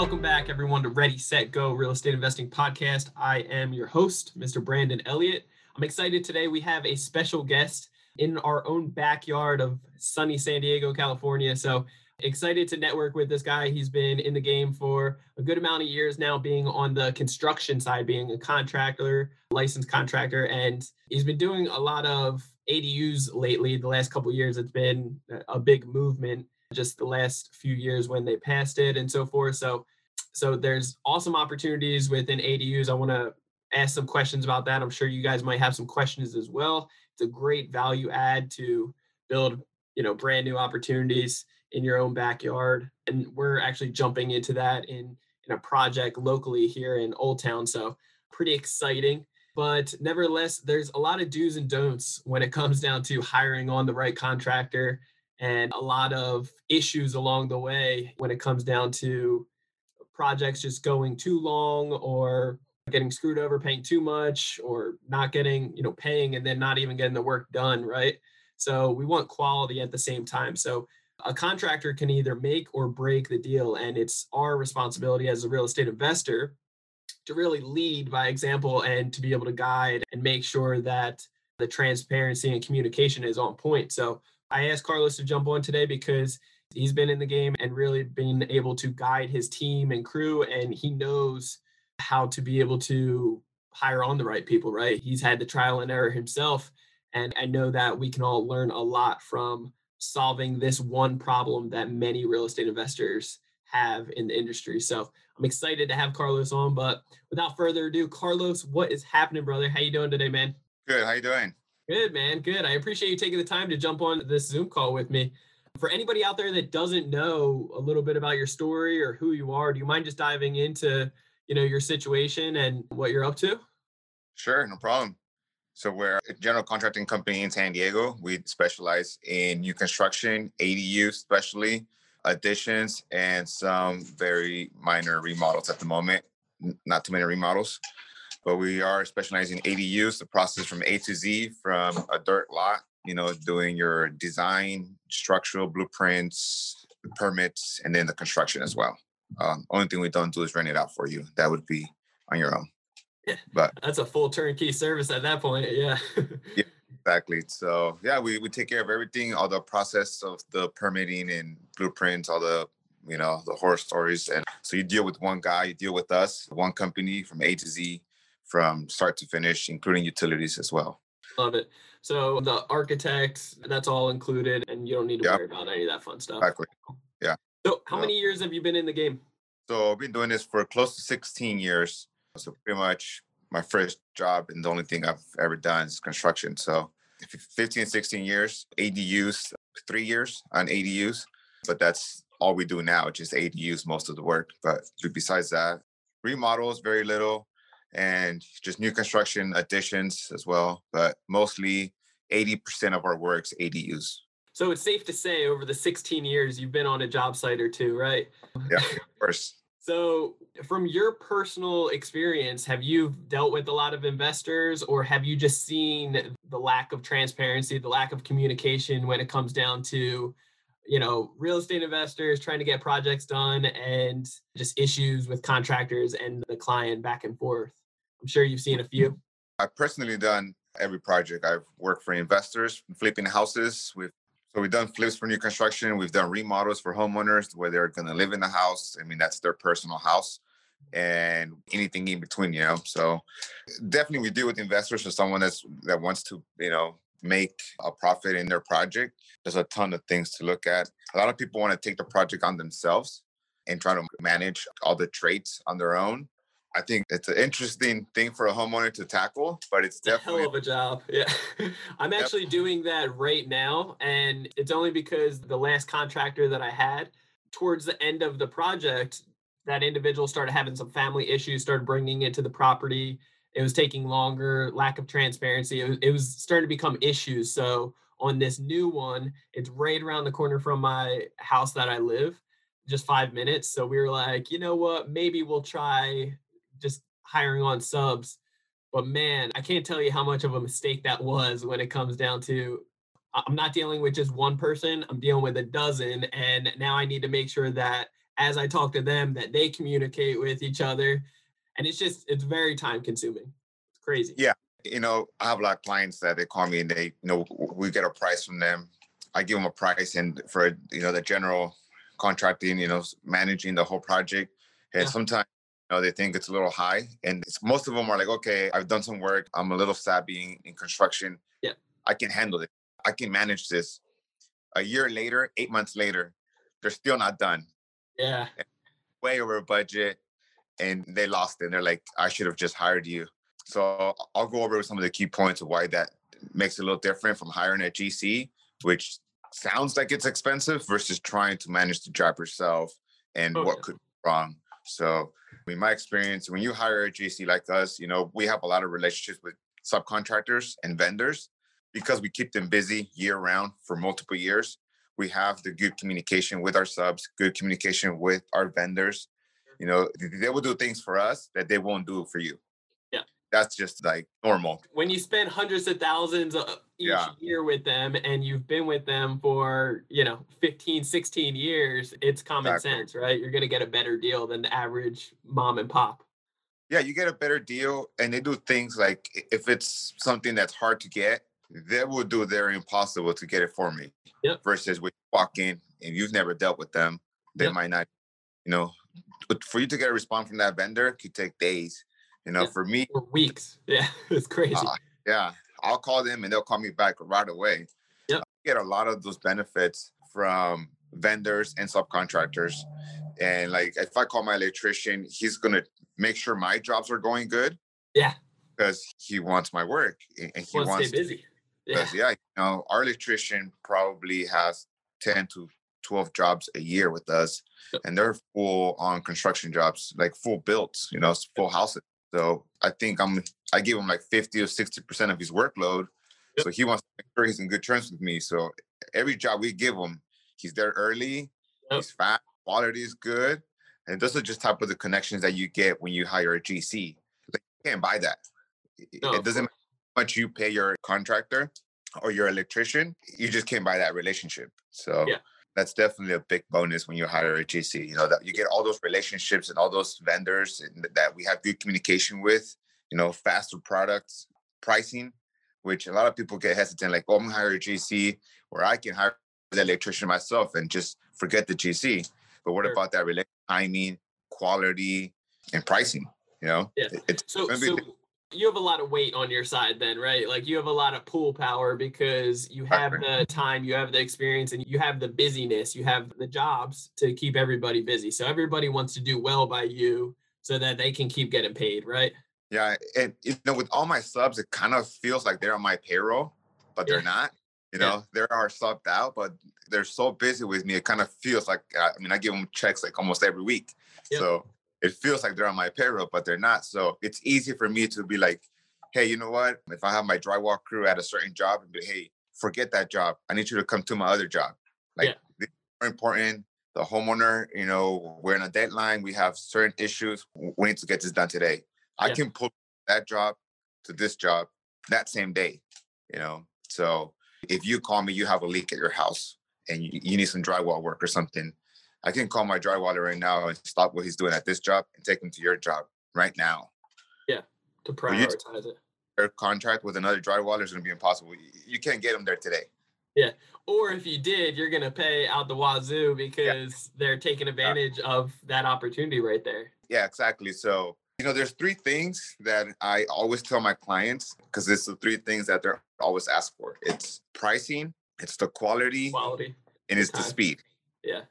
Welcome back, everyone, to Ready, Set, Go Real Estate Investing Podcast. I am your host, Mr. Brandon Elliott. I'm excited today. We have a special guest in our own backyard of sunny San Diego, California. So excited to network with this guy. He's been in the game for a good amount of years now, being on the construction side, being a contractor, licensed contractor, and he's been doing a lot of ADUs lately. The last couple years, it's been a big movement just the last few years when they passed it and so forth. So, so there's awesome opportunities within ADUs. I want to ask some questions about that. I'm sure you guys might have some questions as well. It's a great value add to build, you know, brand new opportunities in your own backyard. And we're actually jumping into that in in a project locally here in Old Town. So pretty exciting. But nevertheless, there's a lot of do's and don'ts when it comes down to hiring on the right contractor and a lot of issues along the way when it comes down to projects just going too long or getting screwed over paying too much or not getting you know paying and then not even getting the work done right? So we want quality at the same time. So a contractor can either make or break the deal and it's our responsibility as a real estate investor to really lead by example and to be able to guide and make sure that the transparency and communication is on point. So I asked Carlos to jump on today because he's been in the game and really been able to guide his team and crew, and he knows how to be able to hire on the right people, right? He's had the trial and error himself. And I know that we can all learn a lot from solving this one problem that many real estate investors have in the industry. So I'm excited to have Carlos on. But without further ado, Carlos, what is happening, brother? How you doing today, man? Good. How you doing? Good, man. Good. I appreciate you taking the time to jump on this Zoom call with me. For anybody out there that doesn't know a little bit about your story or who you are, do you mind just diving into, you know, your situation and what you're up to? Sure, no problem. So we're a general contracting company in San Diego. We specialize in new construction, ADU especially, additions, and some very minor remodels at the moment. Not too many remodels but we are specializing in ADUs, the process from A to Z, from a dirt lot, you know, doing your design, structural blueprints, permits, and then the construction as well. Um, only thing we don't do is rent it out for you. That would be on your own. Yeah, but that's a full turnkey service at that point. Yeah. yeah, exactly. So yeah, we, we take care of everything, all the process of the permitting and blueprints, all the you know the horror stories and so you deal with one guy you deal with us one company from a to z from start to finish, including utilities as well. Love it. So the architect, that's all included, and you don't need to yep. worry about any of that fun stuff. Exactly. Yeah. So how many years have you been in the game? So I've been doing this for close to 16 years. So pretty much my first job and the only thing I've ever done is construction. So 15, 16 years, ADUs, three years on ADUs, but that's all we do now, just ADUs most of the work. But besides that, remodels, very little and just new construction additions as well. But mostly 80% of our works ADUs. So it's safe to say over the 16 years you've been on a job site or two, right? Yeah, of course. so from your personal experience, have you dealt with a lot of investors or have you just seen the lack of transparency, the lack of communication when it comes down to you know, real estate investors trying to get projects done and just issues with contractors and the client back and forth. I'm sure you've seen a few. I've personally done every project. I've worked for investors, flipping houses. We've so we've done flips for new construction. We've done remodels for homeowners where they're going to live in the house. I mean, that's their personal house, and anything in between, you know. So definitely, we deal with investors or someone that's that wants to, you know, make a profit in their project. There's a ton of things to look at. A lot of people want to take the project on themselves and try to manage all the traits on their own. I think it's an interesting thing for a homeowner to tackle, but it's definitely a hell of a job. Yeah. I'm actually yep. doing that right now. And it's only because the last contractor that I had towards the end of the project, that individual started having some family issues, started bringing it to the property. It was taking longer, lack of transparency. It was, it was starting to become issues. So on this new one, it's right around the corner from my house that I live, just five minutes. So we were like, you know what? Maybe we'll try hiring on subs. But man, I can't tell you how much of a mistake that was when it comes down to I'm not dealing with just one person, I'm dealing with a dozen. And now I need to make sure that as I talk to them, that they communicate with each other. And it's just, it's very time consuming. It's crazy. Yeah. You know, I have a lot of clients that they call me and they, you know, we get a price from them. I give them a price and for, you know, the general contracting, you know, managing the whole project. And yeah. sometimes know, they think it's a little high. And most of them are like, okay, I've done some work. I'm a little savvy in, in construction. Yeah. I can handle it. I can manage this. A year later, eight months later, they're still not done. Yeah. Way over budget. And they lost it. They're like, I should have just hired you. So I'll go over some of the key points of why that makes it a little different from hiring a GC, which sounds like it's expensive versus trying to manage the job yourself and oh, what yeah. could be wrong. So, in my experience, when you hire a GC like us, you know, we have a lot of relationships with subcontractors and vendors because we keep them busy year round for multiple years, we have the good communication with our subs, good communication with our vendors. You know, they will do things for us that they won't do for you. That's just like normal. When you spend hundreds of thousands uh, each yeah. year with them and you've been with them for, you know, 15, 16 years, it's common exactly. sense, right? You're going to get a better deal than the average mom and pop. Yeah, you get a better deal and they do things like if it's something that's hard to get, they will do their impossible to get it for me. Yep. Versus when you walk in and you've never dealt with them, they yep. might not, you know, but for you to get a response from that vendor could take days. You know, for me, or weeks. Yeah, it's crazy. Uh, yeah, I'll call them and they'll call me back right away. Yeah, get a lot of those benefits from vendors and subcontractors. And like, if I call my electrician, he's gonna make sure my jobs are going good. Yeah, because he wants my work and he wants, wants to stay busy. Yeah. yeah, you know, our electrician probably has 10 to 12 jobs a year with us. Yep. And they're full on construction jobs, like full built, you know, full houses. So I think I'm I give him like 50 or 60% of his workload. Yep. So he wants to make sure he's in good terms with me. So every job we give him, he's there early, yep. he's fast, quality is good. And those are just type of the connections that you get when you hire a GC. Like you can't buy that. No, it doesn't matter how much you pay your contractor or your electrician, you just can't buy that relationship. So yeah. That's definitely a big bonus when you hire a GC. You know that you get all those relationships and all those vendors that we have good communication with. You know, faster products, pricing, which a lot of people get hesitant. Like, oh, I'm hire a GC, where I can hire the electrician myself and just forget the GC. But what sure. about that related timing, quality, and pricing? You know, yeah. It's so, so you have a lot of weight on your side then right? Like you have a lot of pull power because you have the time you have the experience and you have the busyness. You have the jobs to keep everybody busy. So everybody wants to do well by you so that they can keep getting paid right? Yeah and you know with all my subs it kind of feels like they're on my payroll but they're yeah. not you know? Yeah. they are subbed out but they're so busy with me it kind of feels like i mean i give them checks like almost every week. Yep. so it feels like they're on my payroll, but they're not. So it's easy for me to be like, hey, you know what? If I have my drywall crew at a certain job and be, hey, forget that job. I need you to come to my other job. Like yeah. more important. The homeowner, you know, we're in a deadline. We have certain issues. We need to get this done today. I can pull that job to this job that same day, you know. So if you call me, you have a leak at your house and you, you need some drywall work or something. I can call my drywaller right now and stop what he's doing at this job and take him to your job right now. Yeah, to prioritize it. Your contract with another drywaller is going to be impossible. You can't get him there today. Yeah. Or if you did, you're going to pay out the wazoo because yeah. they're taking advantage yeah. of that opportunity right there. Yeah, exactly. So, you know, there's three things that I always tell my clients because it's the three things that they're always ask for. It's pricing, it's the quality, quality, and it's the speed. Yeah.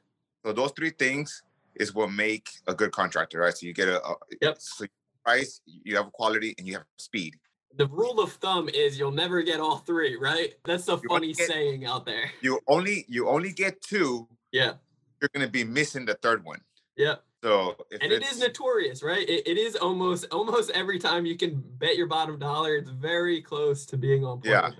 So those three things is what make a good contractor, right? So you get a, a yep. So price, you have quality, and you have speed. The rule of thumb is you'll never get all three, right? That's a you funny get, saying out there. You only you only get two. Yeah. You're gonna be missing the third one. Yeah. So and it is notorious, right? It, it is almost almost every time you can bet your bottom dollar, it's very close to being on point. Yeah.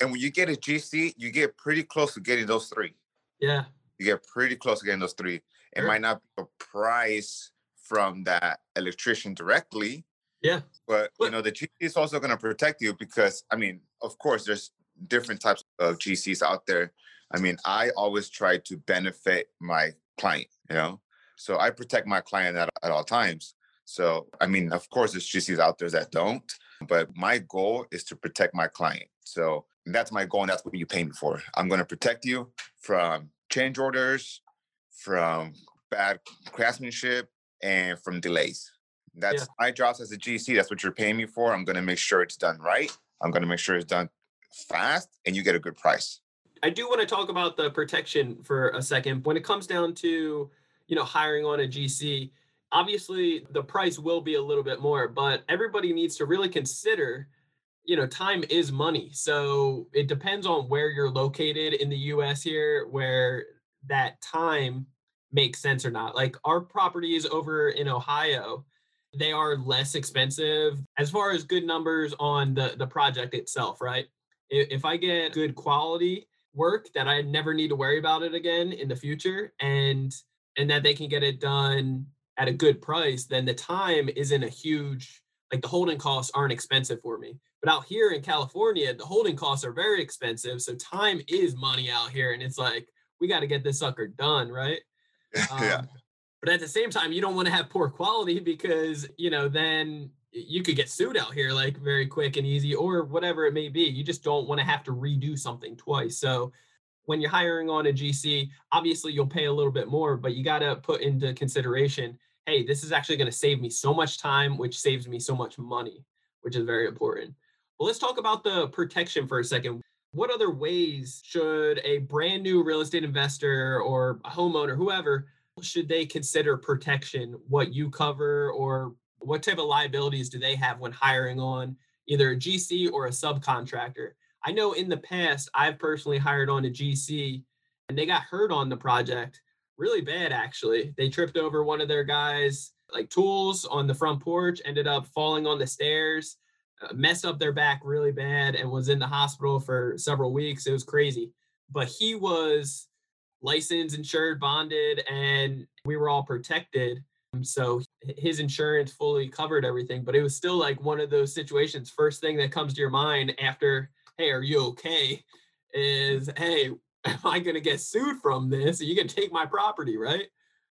And when you get a GC, you get pretty close to getting those three. Yeah. You get pretty close to getting those three. It Sure. might not be a price from that electrician directly, Yeah. but you know the GC is also going to protect you because I mean, of course, there's different types of GCs out there. I mean, I always try to benefit my client, you know, so I protect my client at, at all times. So I mean, of course, there's GCs out there that don't, but my goal is to protect my client. So that's my goal, and that's what you pay me for. I'm going to protect you from change orders, from bad craftsmanship, and from delays. That's Yeah. my job as a GC. That's what you're paying me for. I'm going to make sure it's done right. I'm going to make sure it's done fast, and you get a good price. I do want to talk about the protection for a second. When it comes down to, you know, hiring on a GC, obviously the price will be a little bit more, but everybody needs to really consider, you know, time is money. So it depends on where you're located in the US here, where that time makes sense or not. Like our properties over in Ohio, they are less expensive as far as good numbers on the the project itself, right? If I get good quality work that I never need to worry about it again in the future and and that they can get it done at a good price, then the time isn't a huge like the holding costs aren't expensive for me. But out here in California, the holding costs are very expensive. So time is money out here. And it's like, we got to get this sucker done, right? yeah. Um, But at the same time, you don't want to have poor quality because, you know, then you could get sued out here like very quick and easy or whatever it may be. You just don't want to have to redo something twice. So when you're hiring on a GC, obviously you'll pay a little bit more, but you got to put into consideration, hey, this is actually going to save me so much time, which saves me so much money, which is very important. Well, let's talk about the protection for a second. What other ways should a brand new real estate investor or a homeowner, whoever, should they consider protection? What you cover, or what type of liabilities do they have when hiring on either a GC or a subcontractor? I know in the past, I've personally hired on a GC and they got hurt on the project really bad, actually. They tripped over one of their guys' like tools on the front porch, ended up falling on the stairs, uh, messed up their back really bad, and was in the hospital for several weeks. It was crazy. But he was licensed, insured, bonded, and we were all protected. So his insurance fully covered everything, but it was still like one of those situations. First thing that comes to your mind after, hey, are you okay? Is, hey, am I going to get sued from this? You can take my property, right?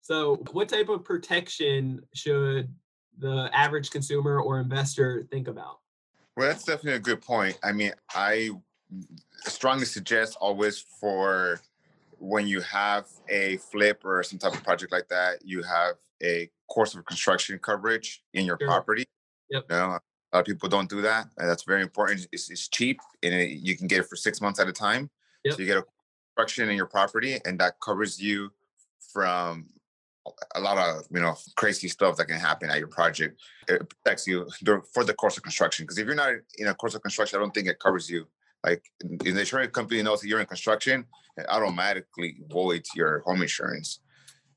So, what type of protection should the average consumer or investor think about? Well, that's definitely a good point. I mean, I strongly suggest always for when you have a flip or some type of project like that, you have a course of construction coverage in your Sure. property. Yep. You know, a lot of people don't do that. And that's very important. It's, it's cheap and it, you can get it for six months at a time. Yep. So you get a construction in your property and that covers you from a lot of you know crazy stuff that can happen at your project. It protects you for the course of construction. Because if you're not in a course of construction, I don't think it covers you. Like if the insurance company knows that you're in construction, it automatically voids your home insurance.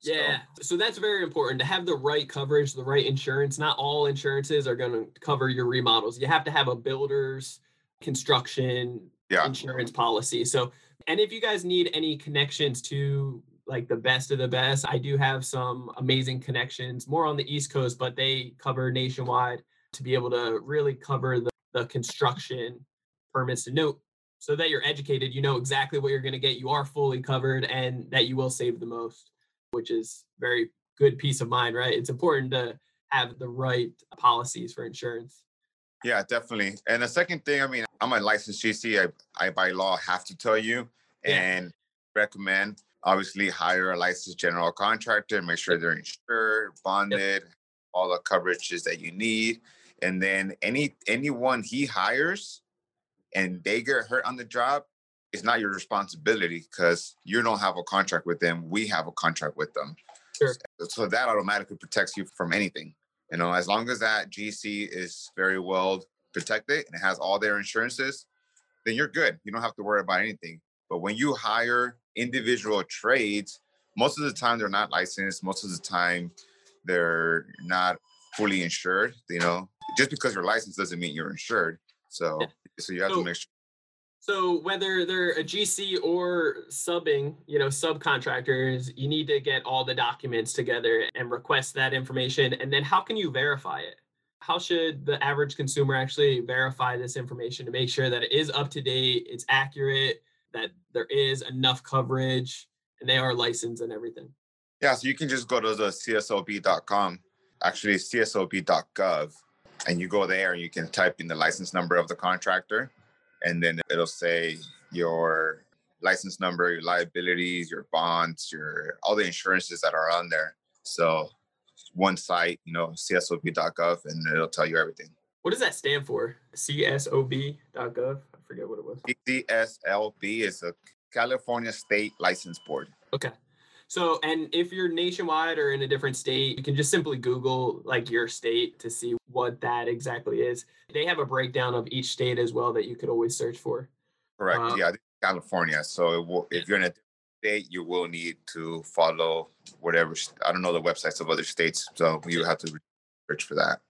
Yeah. So that's very important to have the right coverage, the right insurance. Not all insurances are going to cover your remodels. You have to have a builder's construction yeah. insurance policy. So, and if you guys need any connections to like the best of the best, I do have some amazing connections more on the East Coast, but they cover nationwide to be able to really cover the, the construction permits to note so that you're educated, you know exactly what you're going to get. You are fully covered and that you will save the most, which is very good peace of mind, right? It's important to have the right policies for insurance. Yeah, definitely. And the second thing, I mean, I'm a licensed GC. I, I by law have to tell you Yeah. and recommend obviously hire a licensed general contractor, make sure they're insured, bonded, all the coverages that you need. And then any anyone he hires and they get hurt on the job, it's not your responsibility because you don't have a contract with them. We have a contract with them. Sure. So that automatically protects you from anything. You know, as long as that GC is very well protected and has all their insurances, then you're good. You don't have to worry about anything. But when you hire individual trades, most of the time they're not licensed. Most of the time they're not fully insured. You know, just because you're licensed doesn't mean you're insured. So, so you have So- to make sure. So whether they're a GC or subbing, you know, subcontractors, you need to get all the documents together and request that information. And then how can you verify it? How should the average consumer actually verify this information to make sure that it is up to date, it's accurate, that there is enough coverage, and they are licensed and everything? Yeah, so you can just go to the CSLB.com, actually CSLB.gov, and you go there and you can type in the license number of the contractor, and then it'll say your license number, your liabilities, your bonds, your all the insurances that are on there. So one site, you know, CSLB.gov, and it'll tell you everything. What does that stand for? CSLB.gov? I forget what it was. CSLB is a California State License Board. Okay. So, and if you're nationwide or in a different state, you can just simply Google like your state to see what that exactly is. They have a breakdown of each state as well that you could always search for. Correct. Wow. Yeah, California. So it will, if you're in a state, you will need to follow whatever. I don't know the websites of other states, so you have to search for that.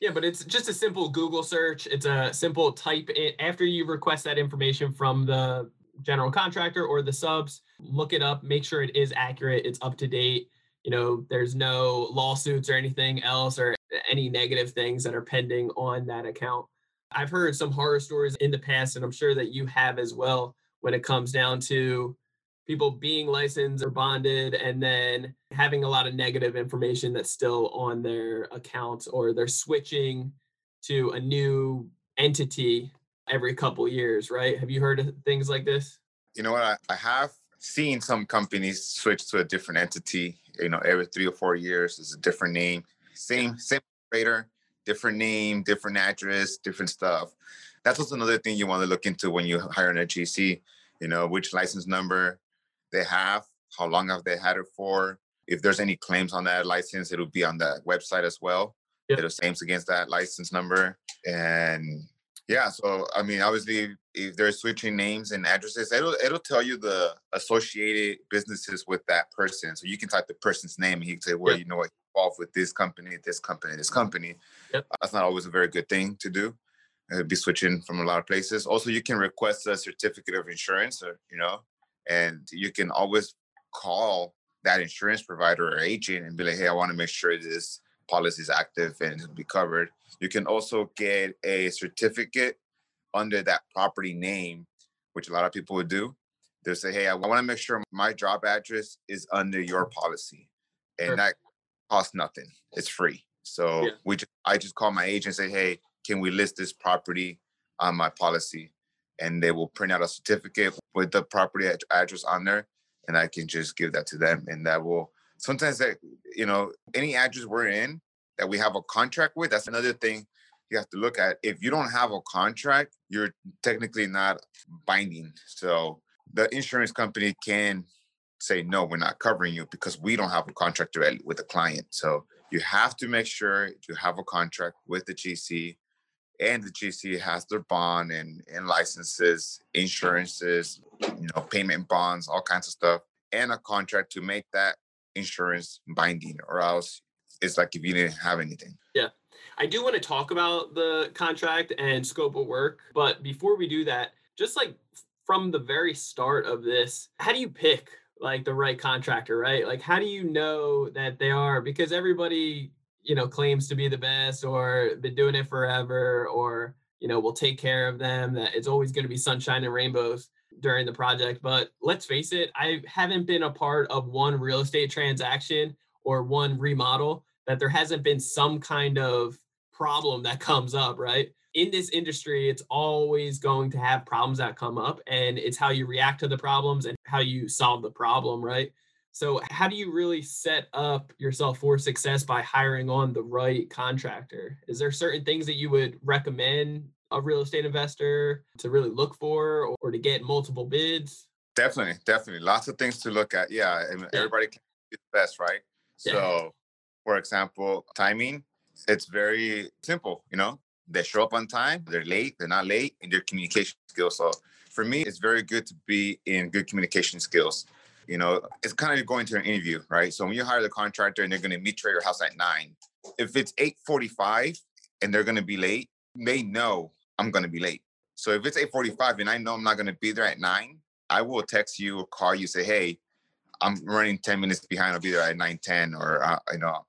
Yeah, but it's just a simple Google search. It's a simple type in after you request that information from the general contractor or the subs, look it up, make sure it is accurate, it's up to date. You know, there's no lawsuits or anything else or any negative things that are pending on that account. I've heard some horror stories in the past, and I'm sure that you have as well when it comes down to people being licensed or bonded and then having a lot of negative information that's still on their account or they're switching to a new entity every couple years, right? Have you heard of things like this? You know what? I, I have seen some companies switch to a different entity. You know, every three or four years is a different name, same same operator, different name, different address, different stuff. That's also another thing you want to look into when you hire an GC. You know, which license number they have, how long have they had it for? If there's any claims on that license, it'll be on the website as well. Yep. It'll claims against that license number. And yeah, so I mean, obviously, if they're switching names and addresses, it'll it'll tell you the associated businesses with that person. So you can type the person's name and he can say, well, Yep. you know what, involved with this company, this company, this company. Yep. That's not always a very good thing to do. Uh, be switching from a lot of places. Also, you can request a certificate of insurance, or you know, and you can always call that insurance provider or agent and be like, hey, I want to make sure this policy is active and it'll be covered. You can also get a certificate under that property name, which a lot of people would do. They'll say, hey, I want to make sure my job address is under your policy. And Sure. that costs nothing. It's free. So Yeah. we just, I just call my agent and say, hey, can we list this property on my policy? And they will print out a certificate with the property ad- address on there. And I can just give that to them. And that will sometimes that, you know, any address we're in that we have a contract with, that's another thing you have to look at. If you don't have a contract, you're technically not binding. So the insurance company can say, no, we're not covering you because we don't have a contract directly with the client. So you have to make sure you have a contract with the GC and the GC has their bond and, and licenses, insurances, you know, payment bonds, all kinds of stuff, and a contract to make that insurance binding, or else it's like if you didn't have anything. I do want to talk about the contract and scope of work, but before we do that, just like from the very start of this, how do you pick like the right contractor, right? Like how do you know that they are because everybody, you know, claims to be the best or been doing it forever or, you know, will take care of them that it's always going to be sunshine and rainbows during the project, but let's face it, I haven't been a part of one real estate transaction or one remodel that there hasn't been some kind of problem that comes up, right? In this industry, it's always going to have problems that come up, and it's how you react to the problems and how you solve the problem, right? So, how do you really set up yourself for success by hiring on the right contractor? Is there certain things that you would recommend a real estate investor to really look for or, to get multiple bids? Definitely, definitely. Lots of things to look at. Yeah, mean, Yeah. everybody can do the best, right? Yeah. So, for example, timing, it's very simple. You know, they show up on time, they're late, they're not late, and their communication skills. So, for me, it's very good to be in good communication skills. you know, it's kind of going to an interview, right? So when you hire the contractor and they're going to meet you at your house at nine, if it's 8:45 and they're going to be late, they know I'm going to be late. So if it's 8:45 and I know I'm not going to be there at nine, I will text you or call you say, hey, I'm running 10 minutes behind. I'll be there at 9:10 or uh, you know.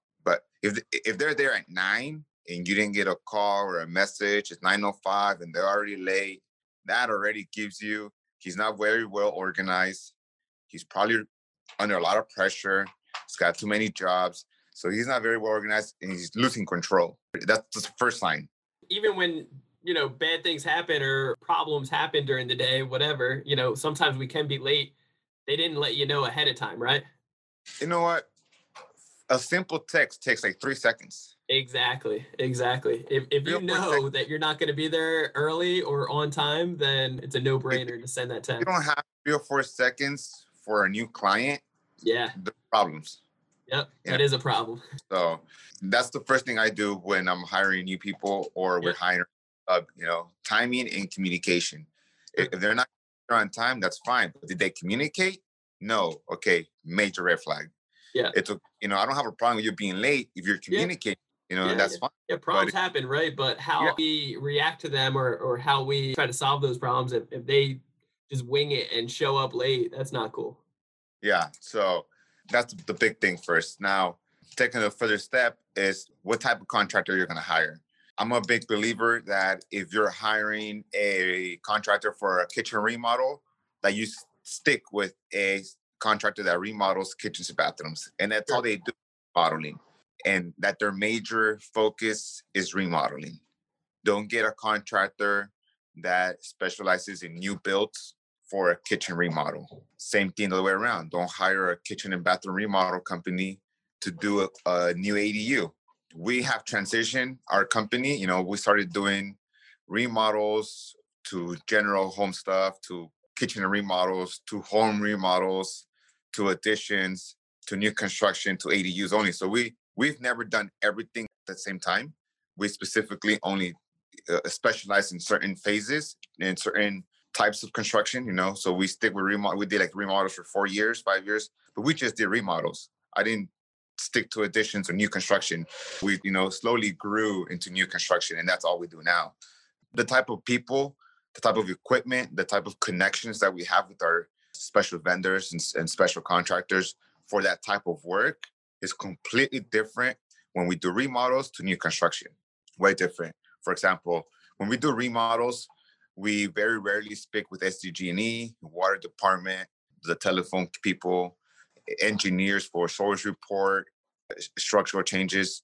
If if they're there at nine and you didn't get a call or a message, it's 9:05 and they're already late, that already gives you he's not very well organized. He's probably under a lot of pressure. He's got too many jobs. So he's not very well organized and he's losing control. That's the first sign. Even when, you know, bad things happen or problems happen during the day, whatever, you know, sometimes we can be late. They didn't let you know ahead of time, right? You know what? A simple text takes like three seconds. Exactly. Exactly. If, if you know that you're not going to be there early or on time, then it's a no brainer to send that text. You don't have three or four seconds for a new client. Yeah. The problems. Yep. Yeah. That is a problem. So that's the first thing I do when I'm hiring new people or we're hiring, uh, you know, timing and communication. If they're not on time, that's fine. But did they communicate? No. Okay. Major red flag. Yeah. It's a, you know, I don't have a problem with you being late if you're communicating. You know, yeah, that's yeah. fine. Yeah, problems but, happen, right? But how yeah. we react to them or or how we try to solve those problems if, if they just wing it and show up late, that's not cool. Yeah. So that's the big thing first. Now, taking a further step is what type of contractor you're going to hire. I'm a big believer that if you're hiring a contractor for a kitchen remodel, that you stick with a contractor that remodels kitchens and bathrooms. And that's all they do modeling. And that their major focus is remodeling. Don't get a contractor that specializes in new builds for a kitchen remodel. Same thing the other way around. Don't hire a kitchen and bathroom remodel company to do a, a new ADU. We have transitioned our company. You know, we started doing remodels to general home stuff, to kitchen remodels, to home remodels, to additions, to new construction, to ADUs only. So we we've never done everything at the same time. We specifically only uh, specialize in certain phases in certain types of construction, you know. So we stick with remodel. We did like remodels for four years, five years, but we just did remodels. I didn't stick to additions or new construction. We, you know, slowly grew into new construction, and that's all we do now. The type of people, the type of equipment, the type of connections that we have with our special vendors and, and special contractors for that type of work is completely different when we do remodels to new construction. Way different. For example, when we do remodels, we very rarely speak with SDG&E, water department, the telephone people, engineers for soils report, structural changes.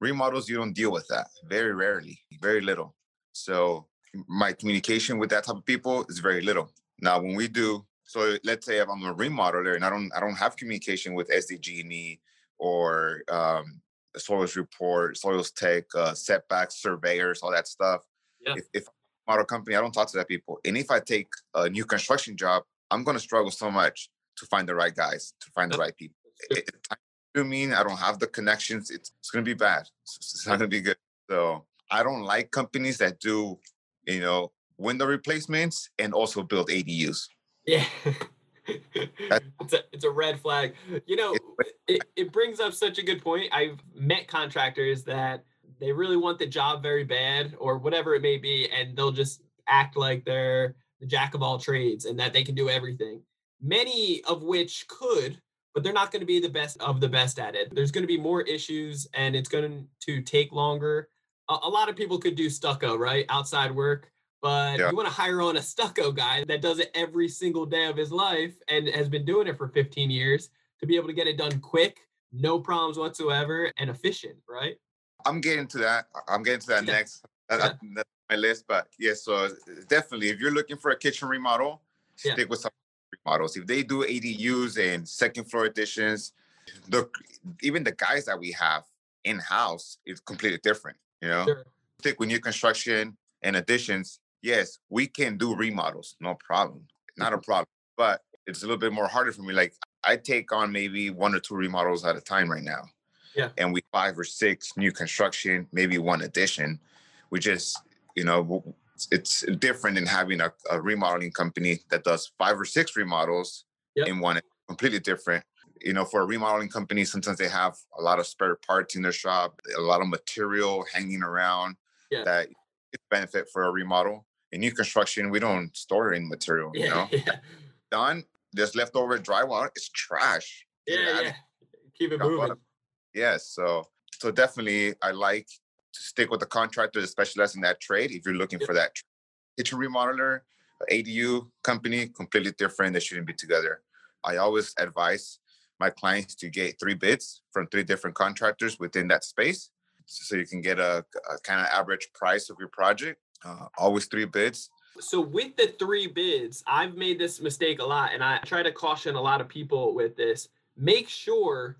Remodels, you don't deal with that very rarely, very little. So my communication with that type of people is very little. Now, when we do, so let's say if I'm a remodeler and I don't, I don't have communication with SDG&E or um, soils report, soils tech, uh, setbacks, surveyors, all that stuff. Yeah. If, if model company, I don't talk to that people. And if I take a new construction job, I'm going to struggle so much to find the right guys, to find the right people. It, it, I mean I don't have the connections. It's, it's going to be bad. It's, it's not going to be good. So I don't like companies that do, you know, window replacements and also build ADUs. Yeah. it's a it's a red flag. You know, it, it brings up such a good point. I've met contractors that they really want the job very bad or whatever it may be and they'll just act like they're the jack of all trades and that they can do everything many of which could but they're not going to be the best of the best at it there's going to be more issues and it's going to take longer a, a lot of people could do stucco right outside work but yeah. you want to hire on a stucco guy that does it every single day of his life and has been doing it for 15 years to be able to get it done quick no problems whatsoever and efficient right I'm getting to that. I'm getting to that yeah. next. My list. But yeah, so uh, definitely, if you're looking for a kitchen remodel, stick with some remodels. If they do ADUs and second floor additions, the even the guys that we have in house is completely different. You know, sure. stick with new construction and additions. Yes, we can do remodels, no problem, not a mm-hmm. problem. But it's a little bit more harder for me. Like I take on maybe one or two remodels at a time right now. Yeah. And we five or six new construction, maybe one addition. We just, you know, it's different than having a, a remodeling company that does five or six remodels yep. in one completely different. You know, for a remodeling company, sometimes they have a lot of spare parts in their shop, a lot of material hanging around Yeah. that benefit for a remodel. In new construction, we don't store any material, you know. Yeah, yeah, Done, there's leftover drywall, it's trash. Yeah, yeah. Keep it moving. Yes. So so definitely I like to stick with the contractor that specializes in that trade if you're looking for that tr- kitchen remodeler, ADU company, completely different. They shouldn't be together. I always advise my clients to get three bids from three different contractors within that space so you can get a, a kind of average price of your project. Uh, always three bids. So with the three bids, I've made this mistake a lot, and I try to caution a lot of people with this. Make sure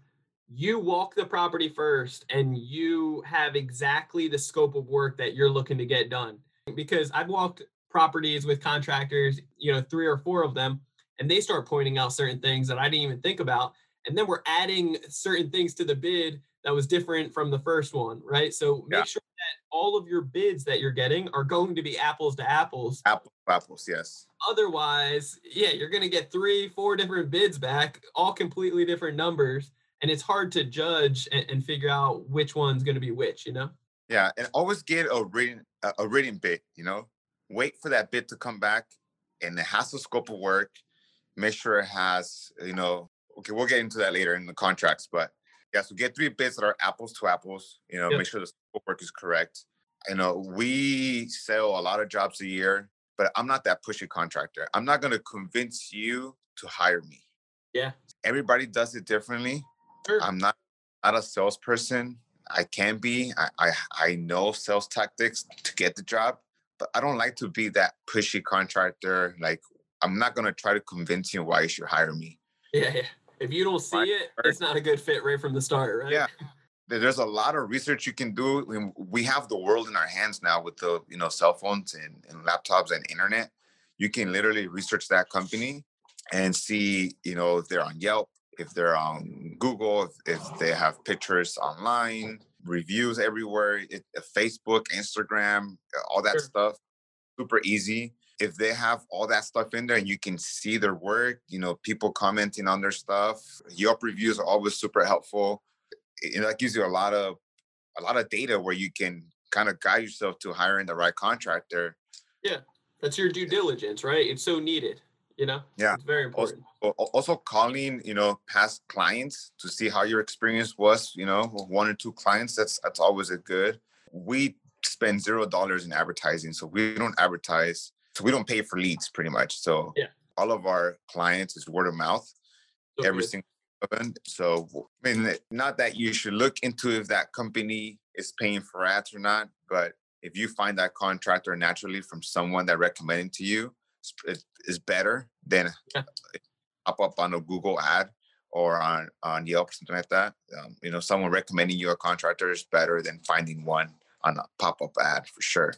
you walk the property first and you have exactly the scope of work that you're looking to get done. Because I've walked properties with contractors, you know, three or four of them, and they start pointing out certain things that I didn't even think about. And then we're adding certain things to the bid that was different from the first one, right? So make Yeah. sure all of your bids that you're getting are going to be apples to apples. Apple apples, yes. Otherwise, yeah, you're going to get three, four different bids back, all completely different numbers. And it's hard to judge and, and figure out which one's going to be which, you know? Yeah, and always get a written a, written bid. You know, wait for that bid to come back, and it has the scope of work. Make sure it has, you know. Okay, we'll get into that later in the contracts, but yeah, so get three bids that are apples to apples. You know, Yep. make sure the scope work is correct. You know, we sell a lot of jobs a year, but I'm not that pushy contractor. I'm not going to convince you to hire me. Yeah. Everybody does it differently. Sure. I'm not not a salesperson. I can be. I, I I know sales tactics to get the job, but I don't like to be that pushy contractor. Like I'm not gonna try to convince you why you should hire me. yeah, yeah. If you don't see it, it's not a good fit right from the start, right? Yeah. There's a lot of research you can do. We have the world in our hands now with the you know cell phones and, and laptops and internet. You can literally research that company and see you know if they're on Yelp, if they're on Google, if, if they have pictures online, reviews everywhere, it, Facebook, Instagram, all that Sure. stuff. Super easy. If they have all that stuff in there and you can see their work, you know, people commenting on their stuff, Yelp reviews are always super helpful. You know, that gives you a lot of a lot of data where you can kind of guide yourself to hiring the right contractor. Yeah, that's your due diligence, right? It's so needed, you know? Yeah. It's very important. al- al- also calling, you know, past clients to see how your experience was, you know, one or two clients, that's that's always a good. We spend zero dollars in advertising, so we don't advertise. So we don't pay for leads pretty much. So Yeah. all of our clients is word of mouth. So every good. single one. So I mean, not that you should look into if that company is paying for ads or not, but if you find that contractor naturally from someone that recommended to you, is better than Yeah. pop up on a Google ad or on on Yelp or something like that. Um, you know, someone recommending you a contractor is better than finding one on a pop up ad for sure.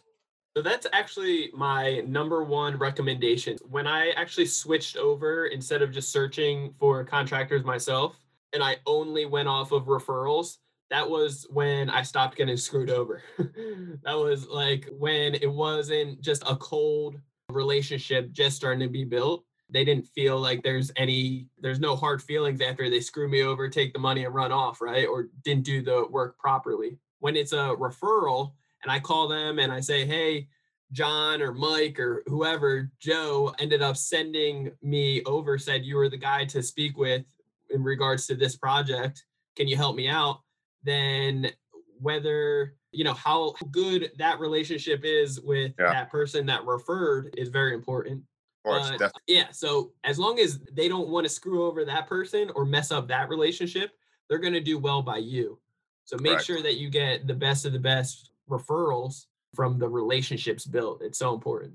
So that's actually my number one recommendation. When I actually switched over, instead of just searching for contractors myself, and I only went off of referrals, that was when I stopped getting screwed over. that was like when it wasn't just a cold relationship just starting to be built. They didn't feel like there's any, there's no hard feelings after they screw me over, take the money and run off, right? Or didn't do the work properly. When it's a referral, and I call them and I say, hey, John or Mike or whoever, Joe ended up sending me over, said you were the guy to speak with in regards to this project. Can you help me out? Then whether you know how good that relationship is with Yeah. that person that referred is very important. But, def- yeah, so as long as they don't want to screw over that person or mess up that relationship, they're going to do well by you. So make Correct. sure that you get the best of the best referrals from the relationships built. It's so important.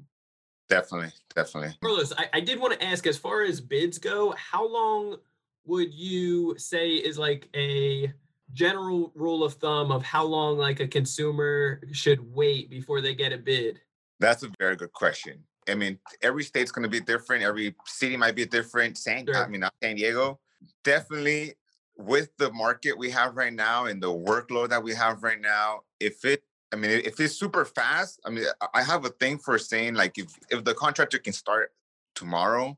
definitely, definitely. Carlos, I, I did want to ask as far as bids go, how long would you say is like a general rule of thumb of how long like a consumer should wait before they get a bid? That's a very good question. I mean, every state's going to be different. Every city might be different. San, I mean, not San Diego, definitely with the market we have right now and the workload that we have right now, if it, I mean, if it's super fast, I mean, I- have a thing for saying like if if the contractor can start tomorrow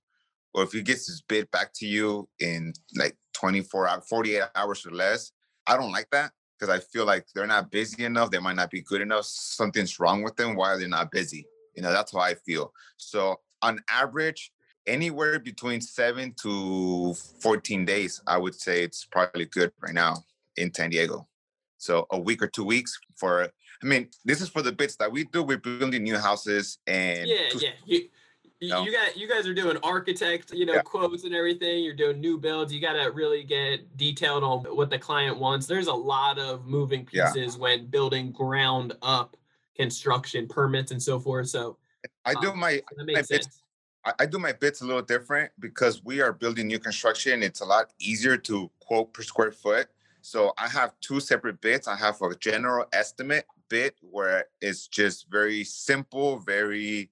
or if he gets his bid back to you in like 24 hours, 48 hours or less, I don't like that because I feel like they're not busy enough. They might not be good enough. Something's wrong with them. Why are they not busy? You know, that's how I feel. So on average, anywhere between seven to 14 days, I would say it's probably good right now in San Diego. So a week or two weeks for, I mean, this is for the bits that we do. We're building new houses and yeah, yeah. You, you, got you guys are doing architect, you know, Yeah. quotes and everything. You're doing new builds. You got to really get detailed on what the client wants. There's a lot of moving Yeah. pieces when building ground up construction permits and so forth. So I do Um, my makes bits- I, I do my bits a little different because we are building new construction. It's a lot easier to quote per square foot. So I have two separate bits. I have a general estimate bit where it's just very simple, very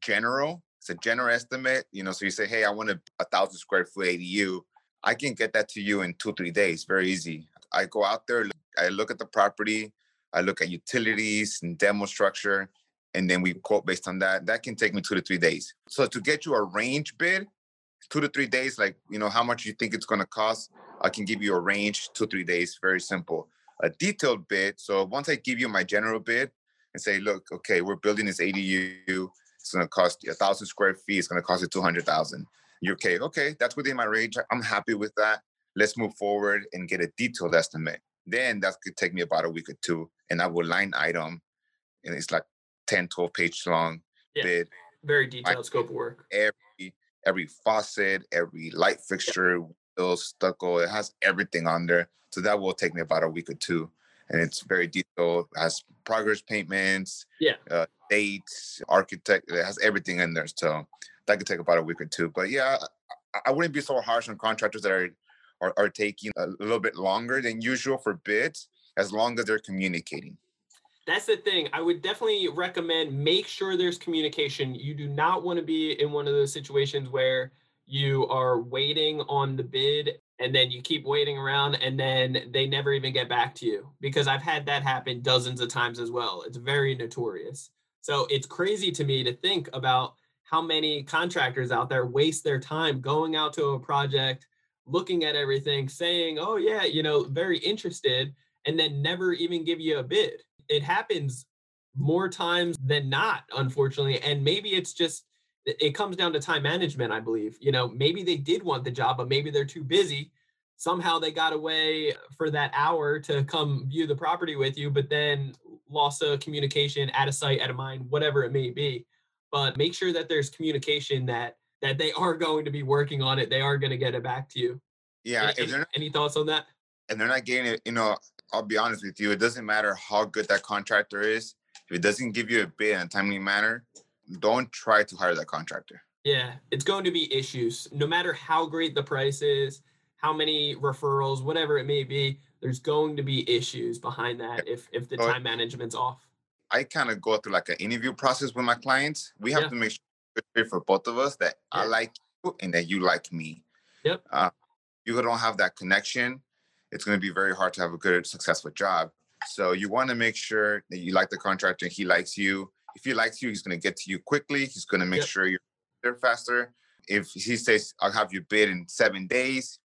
general. It's a general estimate, you know. So you say, hey, I want a, a thousand square foot ADU. I can get that to you in two, three days. Very easy. I go out there, I look at the property, I look at utilities and demo structure, and then we quote based on that. That can take me two to three days. So to get you a range bid, two to three days, like you know how much you think it's going to cost, I can give you a range two three days. Very simple. A detailed bid. So once I give you my general bid and say, look, okay, we're building this ADU. It's going to cost you a thousand square feet. It's going to cost you two hundred thousand. You're okay. Okay, that's within my range. I'm happy with that. Let's move forward and get a detailed estimate. Then that could take me about a week or two, and I will line item, and it's like 10, 12 page long Yeah. bid Very detailed scope of work. every every faucet, every light fixture, wheels, stucco. It has everything on there. So that will take me about a week or two. And it's very detailed. It has progress payments, Yeah. uh, dates, architect. It has everything in there. So that could take about a week or two. But yeah, I, I wouldn't be so harsh on contractors that are, are are taking a little bit longer than usual for bids, as long as they're communicating. That's the thing. I would definitely recommend make sure there's communication. You do not want to be in one of those situations where you are waiting on the bid and then you keep waiting around and then they never even get back to you because I've had that happen dozens of times as well. It's very notorious. So it's crazy to me to think about how many contractors out there waste their time going out to a project, looking at everything, saying, "Oh yeah, you know, very interested," and then never even give you a bid it happens more times than not unfortunately and maybe it's just it comes down to time management i believe. You know maybe they did want the job but maybe they're too busy. Somehow they got away for that hour to come view the property with you but then lost of communication out of sight out of mind whatever it may be. But make sure that there's communication that that they are going to be working on it. They are going to get it back to you. Yeah, any- not any thoughts on that? and they're not getting it, you know, I'll be honest with you, it doesn't matter how good that contractor is. If it doesn't give you a bid in a timely manner, don't try to hire that contractor. Yeah, it's going to be issues. No matter how great the price is, how many referrals, whatever it may be, there's going to be issues behind that if if the So- time management's off. I kind of go through like an interview process with my clients. We have Yeah. to make sure for both of us that I like you and that you like me. Yep. Uh, you don't have that connection, it's going to be very hard to have a good, successful job. So you want to make sure that you like the contractor and he likes you. If he likes you, he's going to get to you quickly. He's going to make Yep. sure you're there faster. If he says, I'll have you bid in seven days,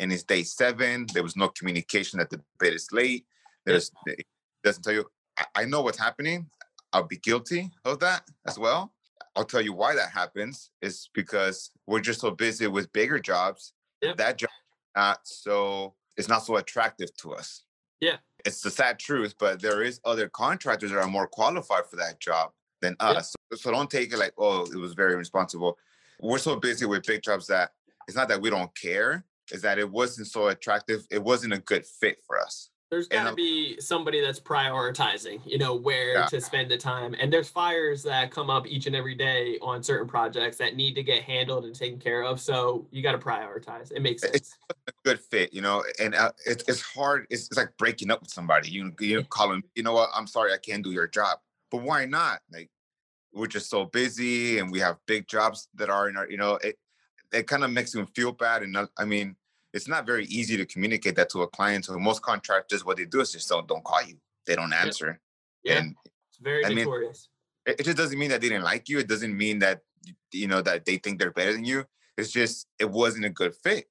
and it's day seven, there was no communication that the bid is late. There's it doesn't tell you. I, I know what's happening. I'll be guilty of that as well. I'll tell you why that happens is because we're just so busy with bigger jobs. Yep. That job not so it's not so attractive to us. Yeah. It's the sad truth, but there is other contractors that are more qualified for that job than Yeah. us. So, so don't take it like, oh, it was very responsible. We're so busy with big jobs that it's not that we don't care, it's that it wasn't so attractive. It wasn't a good fit for us. There's got to be somebody that's prioritizing, you know, where Yeah. to spend the time. And there's fires that come up each and every day on certain projects that need to get handled and taken care of. So you got to prioritize. It makes sense It's- a good fit, you know, and uh, it's it's hard. It's, it's like breaking up with somebody. You you call them, you know what? I'm sorry, I can't do your job. But why not? Like we're just so busy, and we have big jobs that are in our, you know, it it kind of makes them feel bad. And I mean, it's not very easy to communicate that to a client. So most contractors, what they do is just don't don't call you. They don't answer, Yeah, and it's very I mean, notorious. it, it just doesn't mean that they didn't like you. It doesn't mean that you know that they think they're better than you. It's just it wasn't a good fit.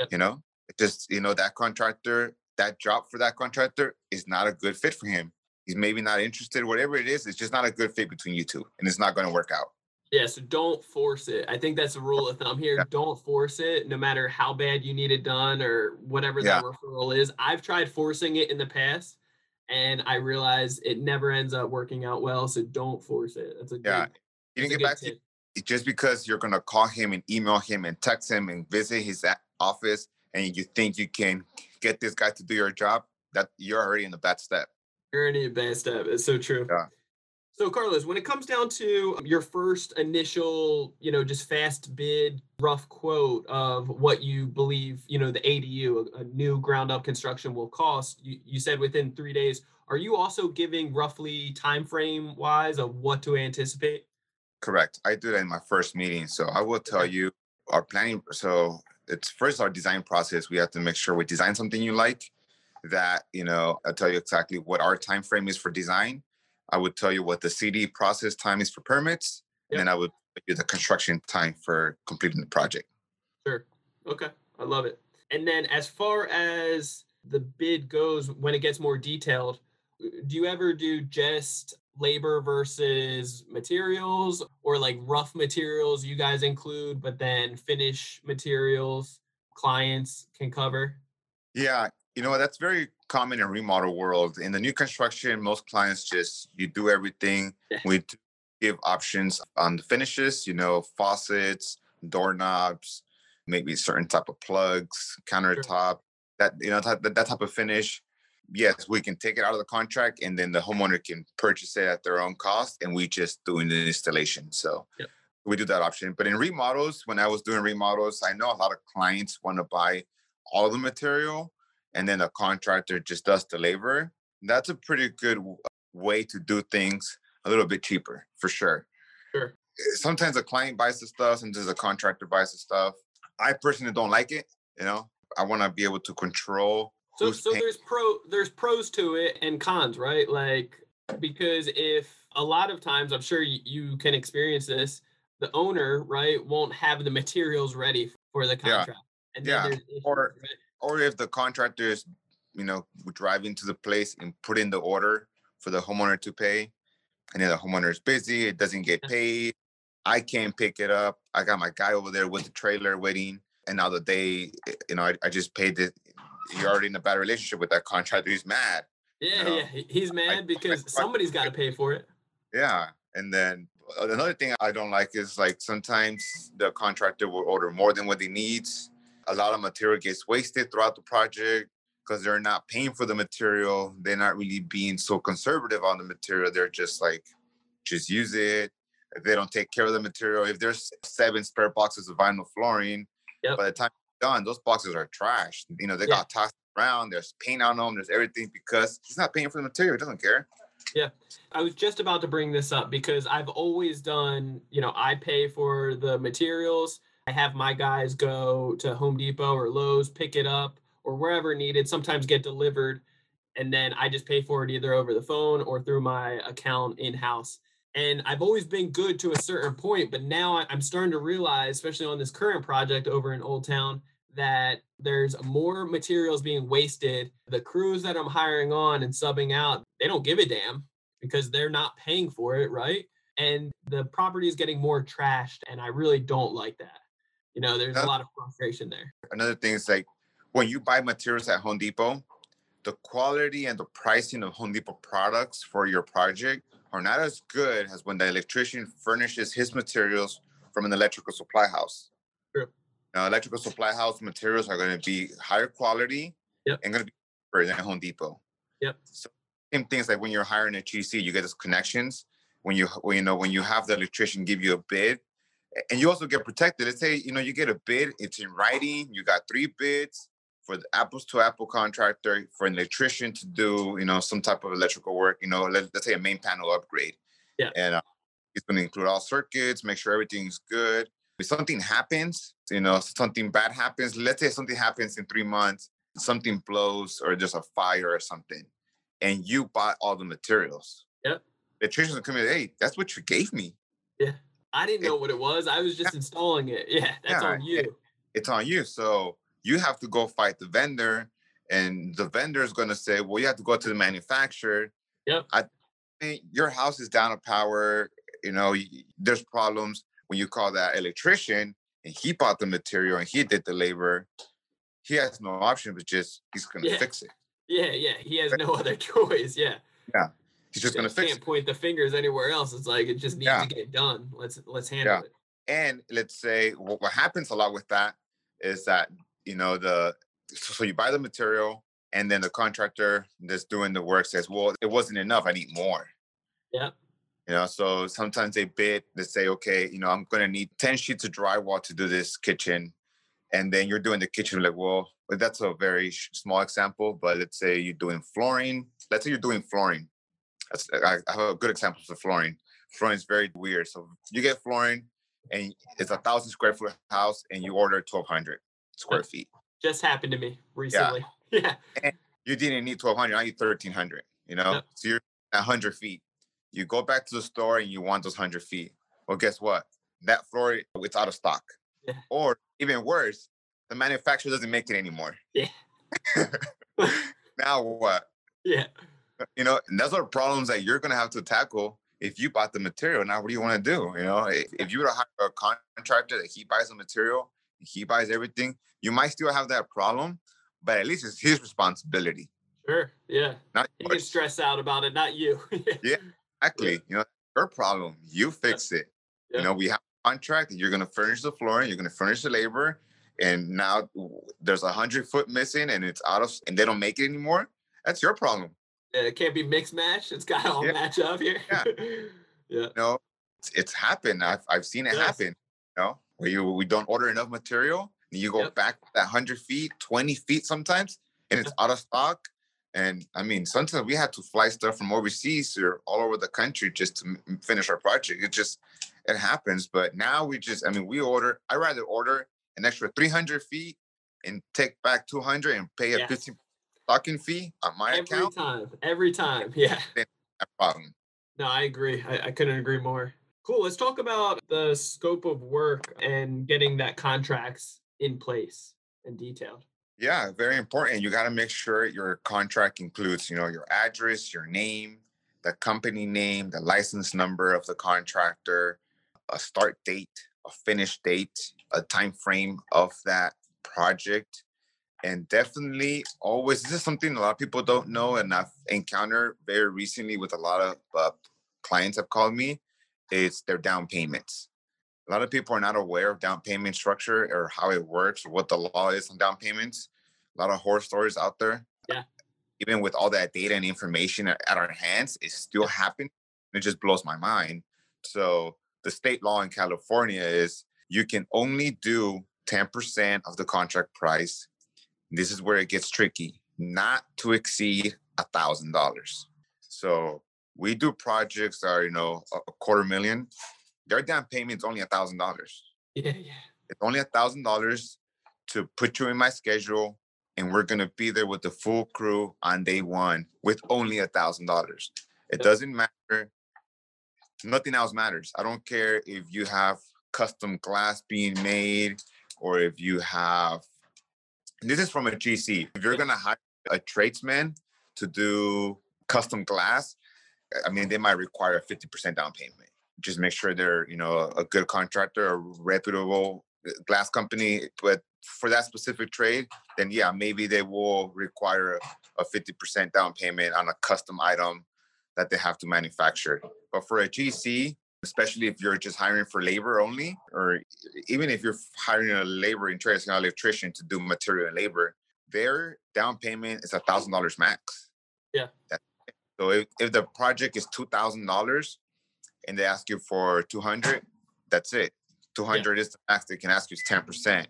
Yep. You know, it just you know that contractor, that job for that contractor is not a good fit for him. He's maybe not interested, whatever it is. It's just not a good fit between you two, and it's not going to work out. Yeah, so don't force it. I think that's a rule of thumb here. Yeah. Don't force it, no matter how bad you need it done or whatever Yeah. that referral is. I've tried forcing it in the past, and I realize it never ends up working out well. So don't force it. That's a Yeah. good, You didn't get back to you just because you're gonna call him and email him and text him and visit his office and you think you can get this guy to do your job, that you're already in the bad step. You're already in a bad step. It's so true. Yeah. So Carlos, when it comes down to your first initial, you know, just fast bid, rough quote of what you believe, you know, the ADU, a, a new ground up construction will cost, you, you said within three days. Are you also giving roughly time frame wise of what to anticipate? Correct. I do that in my first meeting. So I will tell you our planning. So it's first our design process. We have to make sure we design something you like. That you know, I'll tell you exactly what our time frame is for design. I would tell you what the CD process time is for permits, and then I would tell you the construction time for completing the project. Sure. Okay. I love it. And then as far as the bid goes, when it gets more detailed, uh, do you ever do just labor versus materials or like rough materials you guys include, but then finish materials clients can cover? Yeah, you know that's very common in remodel world. In the new construction, most clients just you do everything. We give options on the finishes. You know, faucets, doorknobs, maybe certain type of plugs, countertop. That you know that, that type of finish. Yes, we can take it out of the contract, and then the homeowner can purchase it at their own cost, and we just doing the installation. So. Yep. We do that option. But in remodels, when I was doing remodels, I know a lot of clients want to buy all the material and then the contractor just does the labor that's a pretty good way to do things a little bit cheaper for sure Sure. Eh, sometimes a client buys the stuff sometimes a contractor buys the stuff i personally don't like it you know i want to be able to control So so paying. there's pro there's pros to it and cons, right? Like because if a lot of times I'm sure you, can experience this, the owner, right, won't have the materials ready for the Yeah. contract. And then Yeah. there's issues, Or-? Or if the contractor is you know driving to the place and put in the order for the homeowner to pay and then the homeowner is busy it doesn't get paid i can't pick it up i got my guy over there with the trailer waiting and now the day eh, you know i, I just paid it you're already in a bad relationship with that contractor he's mad Yeah, know, yeah. He's mad because I- somebody's got to pay for it. yeah and then uh, another thing i don't like is like sometimes the contractor will order more than what he needs a lot of material gets wasted throughout the project because they're not paying for the material they're not really being so conservative on the material they're just like just use it if they don't take care of the material if there's seven spare boxes of vinyl flooring Yep. by the time it's done those boxes are trash you know they Yeah. got tossed around there's paint on them there's everything because he's not paying for the material he doesn't care Yeah. I was just about to bring this up because I've always done, you know, I pay for the materials. I have my guys go to Home Depot or Lowe's, pick it up or wherever needed, sometimes get delivered. And then I just pay for it either over the phone or through my account in house. And I've always been good to a certain point, but now I'm starting to realize, especially on this current project over in Old Town, that there's more materials being wasted. The crews that I'm hiring on and subbing out, they don't give a damn because they're not paying for it, right? And the property is getting more trashed, and I really don't like that. You know, there's a lot of frustration there. another thing is like when you buy materials at Home Depot, the quality and the pricing of Home Depot products for your project are not as good as when the electrician furnishes his materials from an electrical supply house. True. Now, electrical supply house materials are going to be higher quality Yep. and going to be cheaper than Home Depot. Yep. So same things like when you're hiring a GC, you get those connections. When you when you know when you have the electrician give you a bid, and you also get protected. Let's say you know you get a bid, it's in writing. You got three bids for the apples to apple contractor for an electrician to do you know some type of electrical work. You know, let, let's say a main panel upgrade. Yeah. And uh, it's going to include all circuits, make sure everything's good. If something happens, you know, something bad happens. Let's say something happens in three months, something blows, or there's a fire or something, and you bought all the materials. Yep. The electrician's come in. Hey, that's what you gave me. Yeah. I didn't know what it was. I was just installing it. Yeah, that's Yeah, on you. it's on you. So you have to go fight the vendor, and the vendor is going to say, "Well, you have to go to the manufacturer." Yep. I think your house is down to power. You know, there's problems when you call that electrician, and he bought the material and he did the labor. He has no option but just he's going to Yeah. fix it. Yeah, yeah. He has no other choice. Yeah. Yeah. He's just going to fix can't it. point the fingers anywhere else. It's like it just needs Yeah. to get done. Let's let's handle Yeah. it. and let's say what, what happens a lot with that is that you know the so you buy the material and then the contractor that's doing the work says well it wasn't enough i need more Yeah. you know so sometimes they bid they say okay you know i'm going to need 10 sheets of drywall to do this kitchen and then you're doing the kitchen like well that's a very small example but let's say you're doing flooring let's say you're doing flooring Uh, I, I have a good example for flooring flooring is very weird so you get flooring and it's a thousand square foot house and you order 1200 square feet Just happened to me recently. Yeah. you didn't need 1200 I need 1300 you know Yep. so you're at 100 feet you go back to the store and you want those 100 feet well guess what that floor it's out of stock Yeah. or even worse the manufacturer doesn't make it anymore Yeah. now what Yeah. You know and those are problems that you're going to have to tackle if you bought the material now what do you want to do you know if, if you were to hire a contractor that he buys the material he buys everything you might still have that problem but at least it's his responsibility Sure. Yeah. not He can stress out about it, not you. Yeah. Exactly. You know, your problem. You fix it. Yeah. You know, we have a contract. You're going to furnish the floor. You're going to furnish the labor. And now there's a hundred foot missing, and it's out of, and they don't make it anymore. That's your problem. Yeah, it can't be mixed match. It's got to all Yeah. match up here. Yeah. yeah. Know, it's, it's happened. I've I've seen it Yes. happen. You know, where you we don't order enough material, and you go Yep. back that hundred feet, twenty feet sometimes, and it's out of stock. And I mean, sometimes we had to fly stuff from overseas or all over the country just to m- finish our project. It just it happens. But now we just, I mean, we order. I rather order an extra three hundred feet and take back two hundred and pay a fifty stocking fee on my Every account. Every time. Every time. Yeah. No problem. No, I agree. I, I couldn't agree more. Cool. Let's talk about the scope of work and getting that contracts in place and detailed. Yeah, very important. You got to make sure your contract includes, you know, your address, your name, the company name, the license number of the contractor, a start date, a finish date, a time frame of that project, and definitely always this is something a lot of people don't know, and I've encountered very recently with a lot of uh, clients have called me. It's their down payments a lot of people are not aware of down payment structure or how it works, or what the law is on down payments. A lot of horror stories out there. Yeah. Even with all that data and information at at our hands, it still happens It just blows my mind. So the state law in California is you can only do 10% of the contract price. This is where it gets tricky, not to exceed a thousand dollars. So we do projects that are, you know, a quarter million their down payment's only a thousand dollars. Yeah, yeah. It's only a thousand dollars to put you in my schedule, and we're gonna be there with the full crew on day one with only a thousand dollars. It doesn't matter. Nothing else matters. I don't care if you have custom glass being made or if you have. This is from a GC. If you're gonna hire a tradesman to do custom glass, I mean, they might require a 50% down payment. Just make sure they're you know a good contractor a reputable uh, glass company. But for that specific trade then yeah maybe they will require a 50% down payment on a custom item that they have to manufacture. But for a gc especially if you're just hiring for labor only or even if you're hiring a labor in trade an electrician to do material and labor their down payment is a thousand dollars max. Yeah. So if, if the project is two thousand dollars and they ask you for 200 that's it. 200 is the max they can ask you is 10%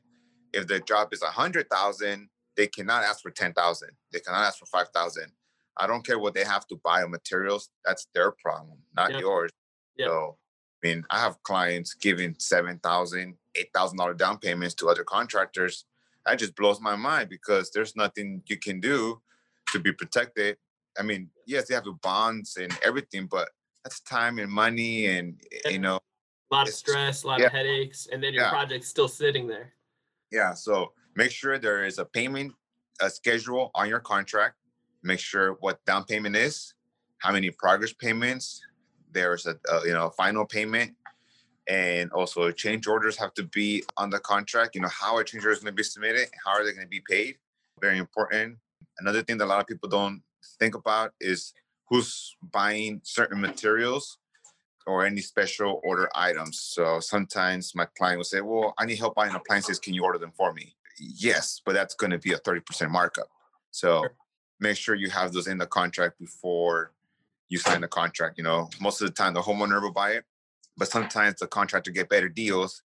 if the job is a 100000 they cannot ask for 10000 they cannot ask for 5000 i don't care what they have to buy of materials that's their problem not Yep. yours Yep. so i mean i have clients giving 7000 $8000 down payments to other contractors that just blows my mind because there's nothing you can do to be protected i mean yes they have the bonds and everything but that's time and money and eh, you know A lot of stress, a lot yeah. of headaches, and then your Yeah. project's still sitting there. Yeah. So make sure there is a payment a schedule on your contract. Make sure what down payment is, how many progress payments. There's a, a you know final payment, and also change orders have to be on the contract. You know how a change order is going to be submitted, how are they going to be paid. Very important. Another thing that a lot of people don't think about is who's buying certain materials or any special order items. So sometimes my client will say, Well, I need help buying appliances. Can you order them for me? Yes, but that's going to be a 30% markup. So make sure you have those in the contract before you sign the contract. You know, most of the time the homeowner will buy it, but sometimes the contractor get better deals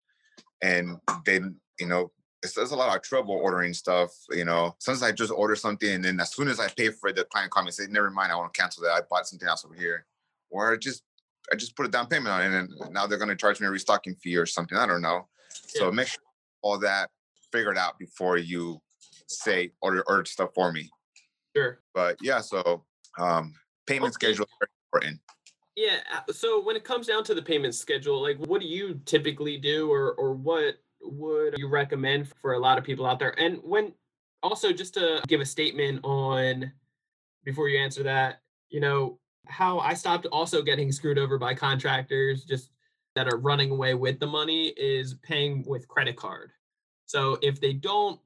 and then, you know, it's, there's a lot of trouble ordering stuff. You know, sometimes I just order something and then as soon as I pay for it, the client me and say, never mind, I want to cancel that. I bought something else over here. Or I just I just put a down payment on it and now they're gonna charge me a restocking fee or something. I don't know. So make sure all that figured out before you say order order stuff for me. Sure. But yeah, so um payment Okay. schedule is very important. Yeah. uh, So when it comes down to the payment schedule, like what do you typically do or or what would you recommend for a lot of people out there? And when also just to give a statement on before you answer that, you know, how I stopped also getting screwed over by contractors just that are running away with the money is paying with credit card. So if they don't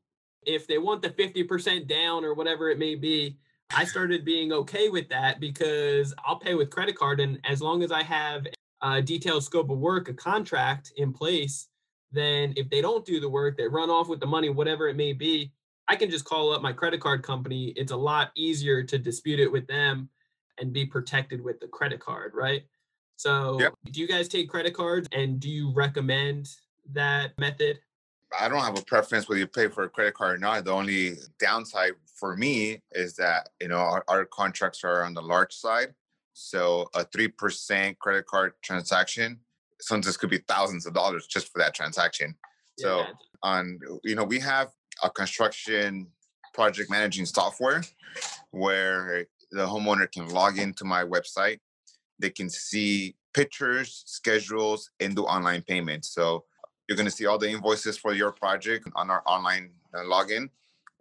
if they want the 50% down or whatever it may be, I started being okay with that because I'll pay with credit card. And as long as I have a detailed scope of work, a contract in place, then if they don't do the work, they run off with the money, whatever it may be, I can just call up my credit card company. It's a lot easier to dispute it with them and be protected with the credit card, right? So, Yep. do you guys take credit cards and do you recommend that method? I don't have a preference whether you pay for a credit card or not. The only downside for me is that you know our, our contracts are on the large side. So a three percent credit card transaction, sometimes could be thousands of dollars just for that transaction. So Yeah. on you know we have a construction project managing software where the homeowner can log into my website they can see pictures schedules and do online payments so you're going to see all the invoices for your project on our online uh, login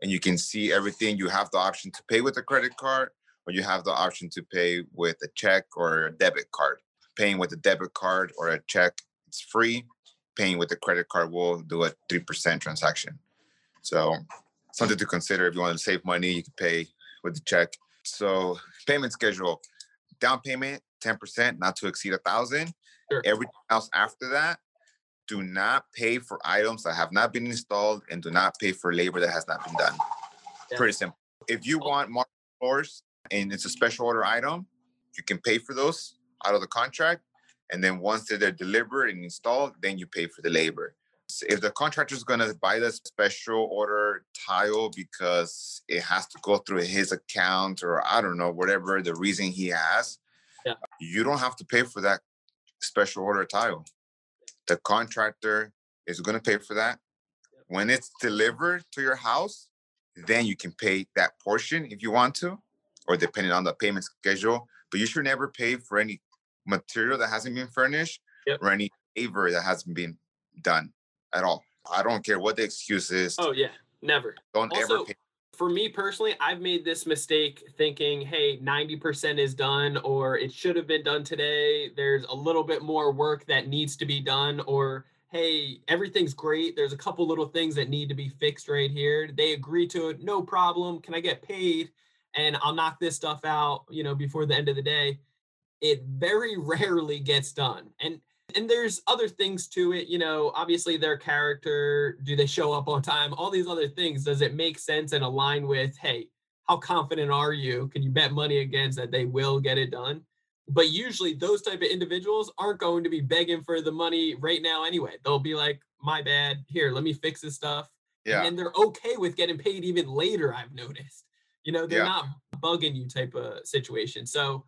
and you can see everything you have the option to pay with a credit card or you have the option to pay with a check or a debit card paying with a debit card or a check it's free paying with a credit card will do a 3% transaction. So something to consider if you want to save money, you can pay with the check. So payment schedule, down payment, 10%, not to exceed a thousand. Sure. Everything else after that, do not pay for items that have not been installed and do not pay for labor that has not been done. Yeah. Pretty simple. If you want more floors and it's a special order item, you can pay for those out of the contract. And then once they're delivered and installed, then you pay for the labor. So if the contractor is going to buy the special order tile because it has to go through his account or I don't know, whatever the reason he has, Yeah. you don't have to pay for that special order tile. The contractor is going to pay for that. When it's delivered to your house, then you can pay that portion if you want to, or depending on the payment schedule. But you should never pay for any material that hasn't been furnished Yep. or any favor that hasn't been done at all. I don't care what the excuse is. Oh yeah, never. don't also- ever pay. For me personally, I've made this mistake thinking, hey, 90% is done, or it should have been done today. There's a little bit more work that needs to be done, or hey, everything's great. There's a couple little things that need to be fixed right here. They agree to it, no problem. Can I get paid? And I'll knock this stuff out, you know, before the end of the day. It very rarely gets done. And and there's other things to it you know obviously their character do they show up on time all these other things does it make sense and align with hey how confident are you? Can you bet money against that they will get it done? But usually those type of individuals aren't going to be begging for the money right now anyway. They'll be like my bad. Here let me fix this stuff. Yeah. and they're okay with getting paid even later i've noticed. You know they're Yeah. not bugging you type of situation. So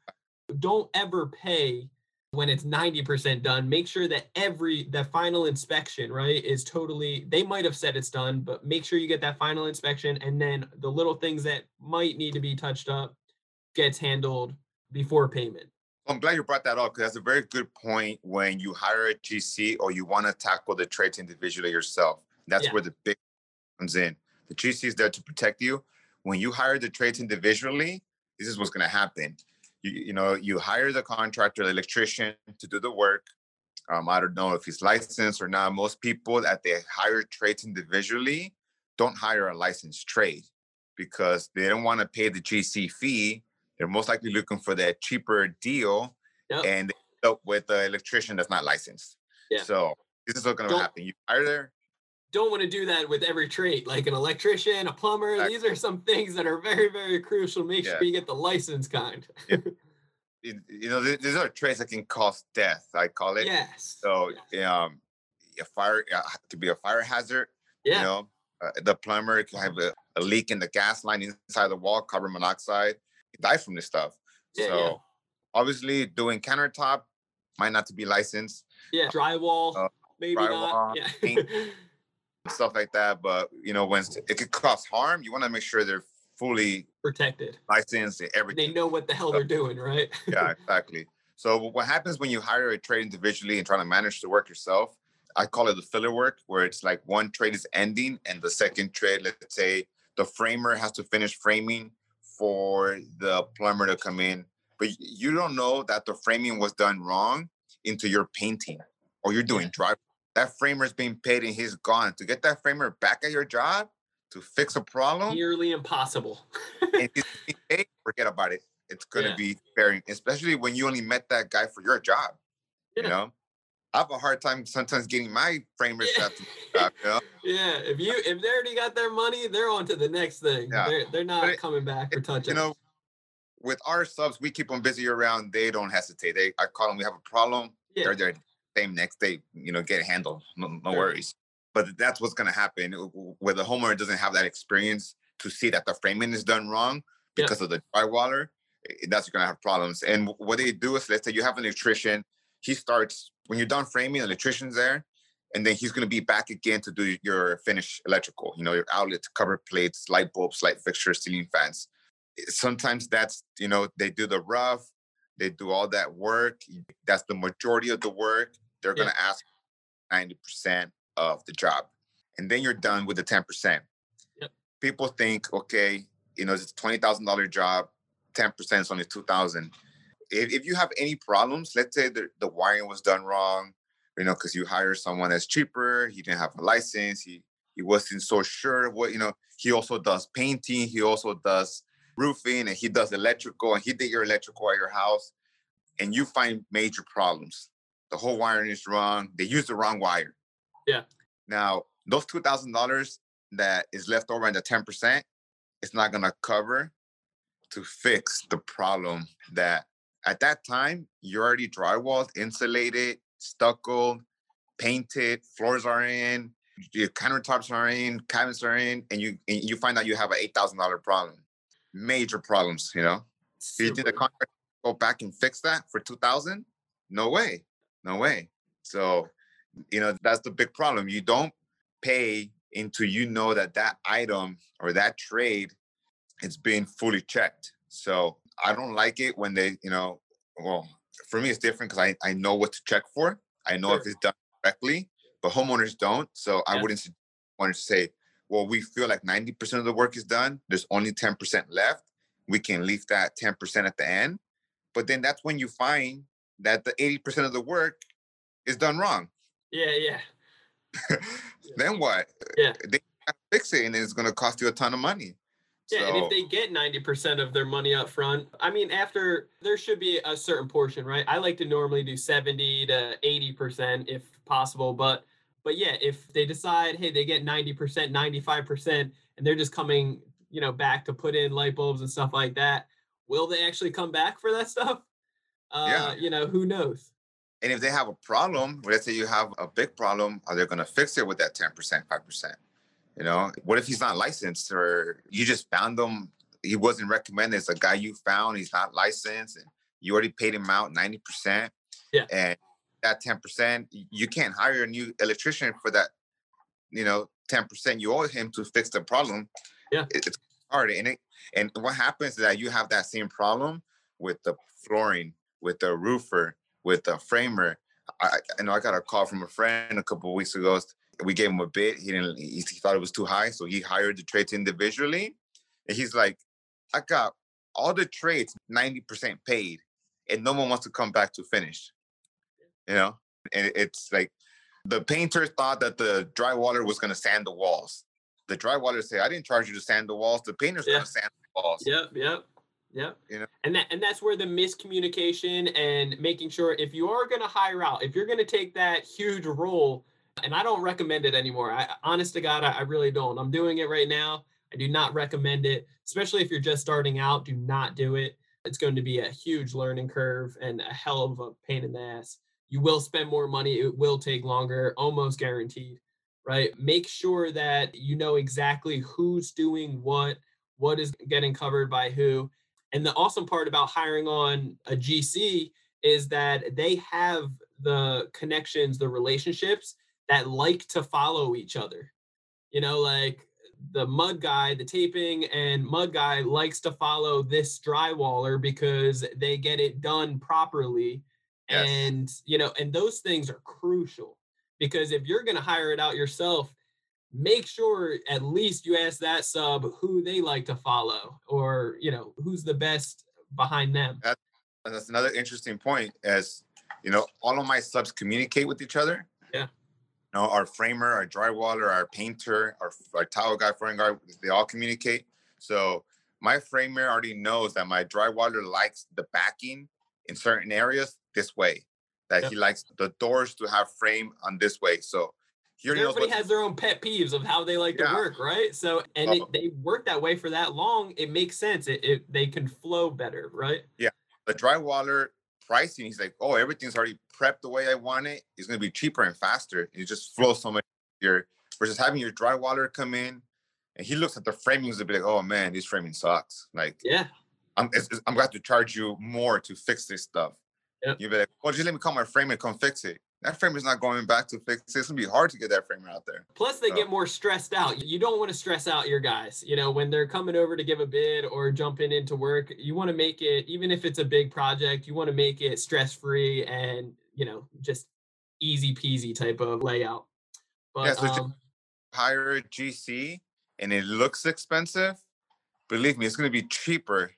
don't ever pay when it's 90% done make sure that every that final inspection right is totally they might have said it's done but make sure you get that final inspection and then the little things that might need to be touched up gets handled before payment I'm glad you brought that up because that's a very good point when you hire a GC or you want to tackle the trades individually yourself. That's Yeah. where the big comes in. The GC is there to protect you. When you hire the trades individually, this is what's going to happen. You, you know, you hire the contractor, the electrician to do the work. Um, I don't know if he's licensed or not. Most people that they hire trades individually don't hire a licensed trade because they don't want to pay the GC fee. They're most likely looking for that cheaper deal, Yep. and they end up with an electrician that's not licensed. Yeah. So this is what's going to happen. You hire there, Don't want to do that with every trade, like an electrician, a plumber. Exactly. These are some things that are very, very crucial. Make Yeah. sure you get the license kind. you, you know, th- these are trades that can cause death. I call it. yes. So, um, a fire uh, to be a fire hazard. yeah. You know, uh, the plumber can have a, a leak in the gas line inside the wall, carbon monoxide. You die from this stuff. Yeah, so, yeah. obviously, doing countertop might not to be licensed, yeah. Drywall. uh, maybe drywall, not. Yeah. stuff like that. But you know, when it could cause harm, you want to make sure they're fully Protected. licensed and They know what the hell they're doing, right? yeah, exactly. So what happens when you hire a trade individually and trying to manage the work yourself? I call it the filler work, where it's like one trade is ending and the second trade, let's say the framer has to finish framing for the plumber to come in, but you don't know that the framing was done wrong into your painting or you're doing Yeah. That framer's being paid and he's gone. To get that framer back at your job to fix a problem, Nearly impossible. and he's paid, forget about it. It's gonna Yeah. be very, especially when you only met that guy for your job. Yeah. You know, I have a hard time sometimes getting my framers Yeah. job. You know, yeah. If you if they already got their money, they're on to the next thing. Yeah. They're they're not it- coming back or touching. you know, with our subs, we keep them busy around. They don't hesitate. They, I call them. We have a problem. Yeah. They're there same next day. You know, get handled. No, no Sure. worries. But that's what's gonna happen w- w- where the homeowner doesn't have that experience to see that the framing is done wrong Yeah. because of the drywaller. Eh, that's gonna have problems. And what they do is, let's say you have an electrician. He starts when you're done framing. The electrician's there, and then he's gonna be back again to do your finish electrical. You know, your outlets, cover plates, light bulbs, light fixtures, ceiling fans. Eh, sometimes that's you know they do the rough, they do all that work. That's the majority of the work. They're Yeah. gonna ask ninety percent of the job, and then you're done with the ten percent. Yep. People think, okay, you know, it's a twenty thousand dollar job, ten percent is only two thousand. If, if you have any problems, let's say the, the wiring was done wrong, you know, because you hire someone that's cheaper, he didn't have a license, he he wasn't so sure what you know. He also does painting, he also does roofing, and he does electrical, and he did your electrical at your house, and you find major problems. The whole wiring is wrong. They used the wrong wire. Yeah. Now those two thousand dollars that is left over in the ten percent, it's not gonna cover to fix the problem that at that time you're already drywalled, insulated, stuccoed, painted, floors are in, your countertops are in, cabinets are in, and you and you find out you have an eight thousand dollar problem. Major problems, you know. Do you think the Super. contractor go back and fix that for two thousand? No way, no way. So, you know that's the big problem. You don't pay until you know that that item or that trade is being fully checked. So I don't like it when they, you know, well, for me it's different because I I know what to check for. I know if it's done correctly, but homeowners don't. So I wouldn't want to say, well, we feel like ninety percent of the work is done. There's only ten percent left we can leave that 10% at the end. But then that's when you find that the 80% of the work is done wrong. Yeah, yeah. then what? Yeah. They have to fix it and it's going to cost you a ton of money. Yeah, and if they get 90% of their money up front, I mean, after there should be a certain portion, right? I like to normally do 70 to 80% if possible, but but yeah, if they decide, hey, they get 90%, 95%, and they're just coming, you know, back to put in light bulbs and stuff like that, will they actually come back for that stuff? Uh, Yeah. you know, who knows? And if they have a problem, let's say you have a big problem, are they going to fix it with that 10%, 5%? You know, what if he's not licensed or you just found him, he wasn't recommended, it's a guy you found, he's not licensed, and you already paid him out 90%. Yeah. And that 10%, you can't hire a new electrician for that, you know, 10% you owe him to fix the problem. Yeah. It's hard. And it, and what happens is that you have that same problem with the flooring with a roofer, with a framer. I, I know I got a call from a friend a couple of weeks ago. We gave him a bid. He didn't. He, he thought it was too high, so he hired the trades individually. And he's like, I got all the trades 90% paid, and no one wants to come back to finish. You know, and it's like the painter thought that the drywaller was going to sand the walls. The drywaller said, "I didn't charge you to sand the walls. The painter's Yeah. going to sand the walls." Yep, yep, yep. You know? And that and that's where the miscommunication and making sure if you are going to hire out, if you're going to take that huge role, and I don't recommend it anymore. I honest to God, I, I really don't. I'm doing it right now. I do not recommend it, especially if you're just starting out. Do not do it. It's going to be a huge learning curve and a hell of a pain in the ass. You will spend more money. It will take longer, almost guaranteed. Right? Make sure that you know exactly who's doing what, what is getting covered by who. And the awesome part about hiring on a GC is that they have the connections, the relationships that like to follow each other. You know, like the mud guy, the taping and mud guy likes to follow this drywaller because they get it done properly. Yes. And, you know, and those things are crucial because if you're going to hire it out yourself, make sure at least you ask that sub who they like to follow or, you know, who's the best behind them. And that's another interesting point. As you know, all of my subs communicate with each other. Yeah. You know, our framer, our drywaller, our painter, our, our tile guy, flooring guy, they all communicate. So my framer already knows that my drywaller likes the backing in certain areas this way. That Yep. he likes the doors to have frame on this way. So he already knows Everybody has their own pet peeves of how they like to work, right? So, and it, Oh. they work that way for that long. It makes sense. It, it they can flow better, right? Yeah. The drywaller pricing. He's like, oh, everything's already prepped the way I want it. It's gonna be cheaper and faster. It just flows so much easier versus having your drywaller come in and he looks at the framings and be like, oh man, this framing sucks. Like Yeah, I'm it's, it's- I'm have to charge you more to fix this stuff. Yep. You'll be like, well, just let me call my framer and come fix it. That framer's not going back to fix it. It's gonna be hard to get that framer out there. Plus, they So- get more stressed out. You don't want to stress out your guys. You know, when they're coming over to give a bid or jumping into work, you want to make it, even if it's a big project, you want to make it stress free and, you know, just easy peasy type of layout. But, Yeah, so um, hire a GC and it looks expensive, believe me, it's going to be cheaper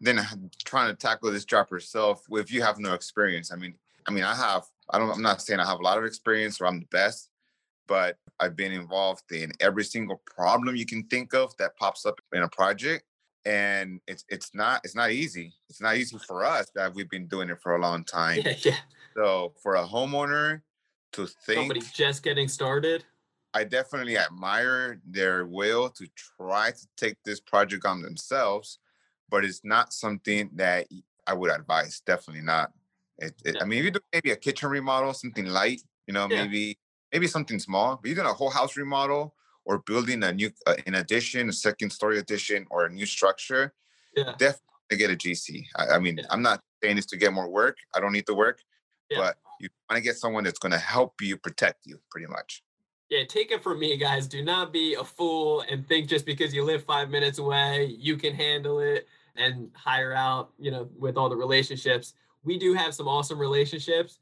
than trying to tackle this job yourself if you have no experience. I mean, I mean, I have. I don't. I'm not saying I have a lot of experience or I'm the best, but I've been involved in every single problem you can think of that pops up in a project, and it's it's not it's not easy. It's not easy for us that we've been doing it for a long time. yeah, yeah. So for a homeowner to think Somebody just getting started. I definitely admire their will to try to take this project on themselves, but it's not something that I would advise. Definitely not. It, it- Yeah. I mean, if you do maybe a kitchen remodel, something light, you know, Yeah. maybe maybe something small. But you're doing a whole house remodel or building a new, uh, an addition, a second story addition, or a new structure, Yeah. definitely get a GC. I, I mean, Yeah. I'm not saying this to get more work. I don't need the work, but you want to get someone that's going to help you protect you, pretty much. Yeah, take it from me, guys. Do not be a fool and think just because you live five minutes away, you can handle it and hire out, you know, with all the relationships. We do have some awesome relationships,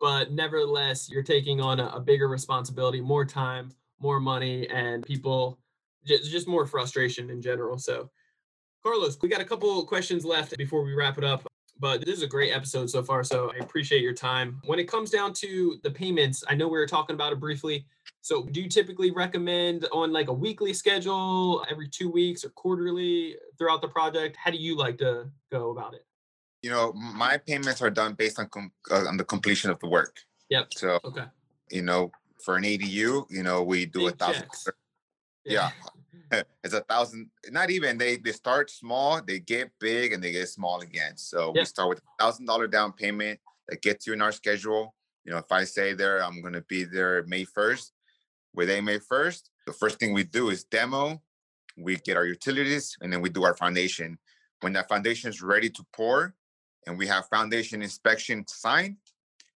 but nevertheless, you're taking on a, a bigger responsibility, more time, more money, and people just, just more frustration in general. So, Carlos, we got a couple questions left before we wrap it up. But this is a great episode so far. So I appreciate your time. When it comes down to the payments, I know we were talking about it briefly. So do you typically recommend on like a weekly schedule, every two weeks or quarterly throughout the project? How do you like to go about it? You know my payments are done based on com- uh, on the completion of the work. Yep. so Okay. you know for an adu you know we do a thousand checks. yeah. It's a thousand not even they they start small they get big and they get small again. So we start with a thousand dollar down payment that gets you in our schedule. You know if i say there i'm going to be there may 1st within may 1st the first thing we do is demo we get our utilities and then we do our foundation. When that foundation is ready to pour and we have foundation inspection signed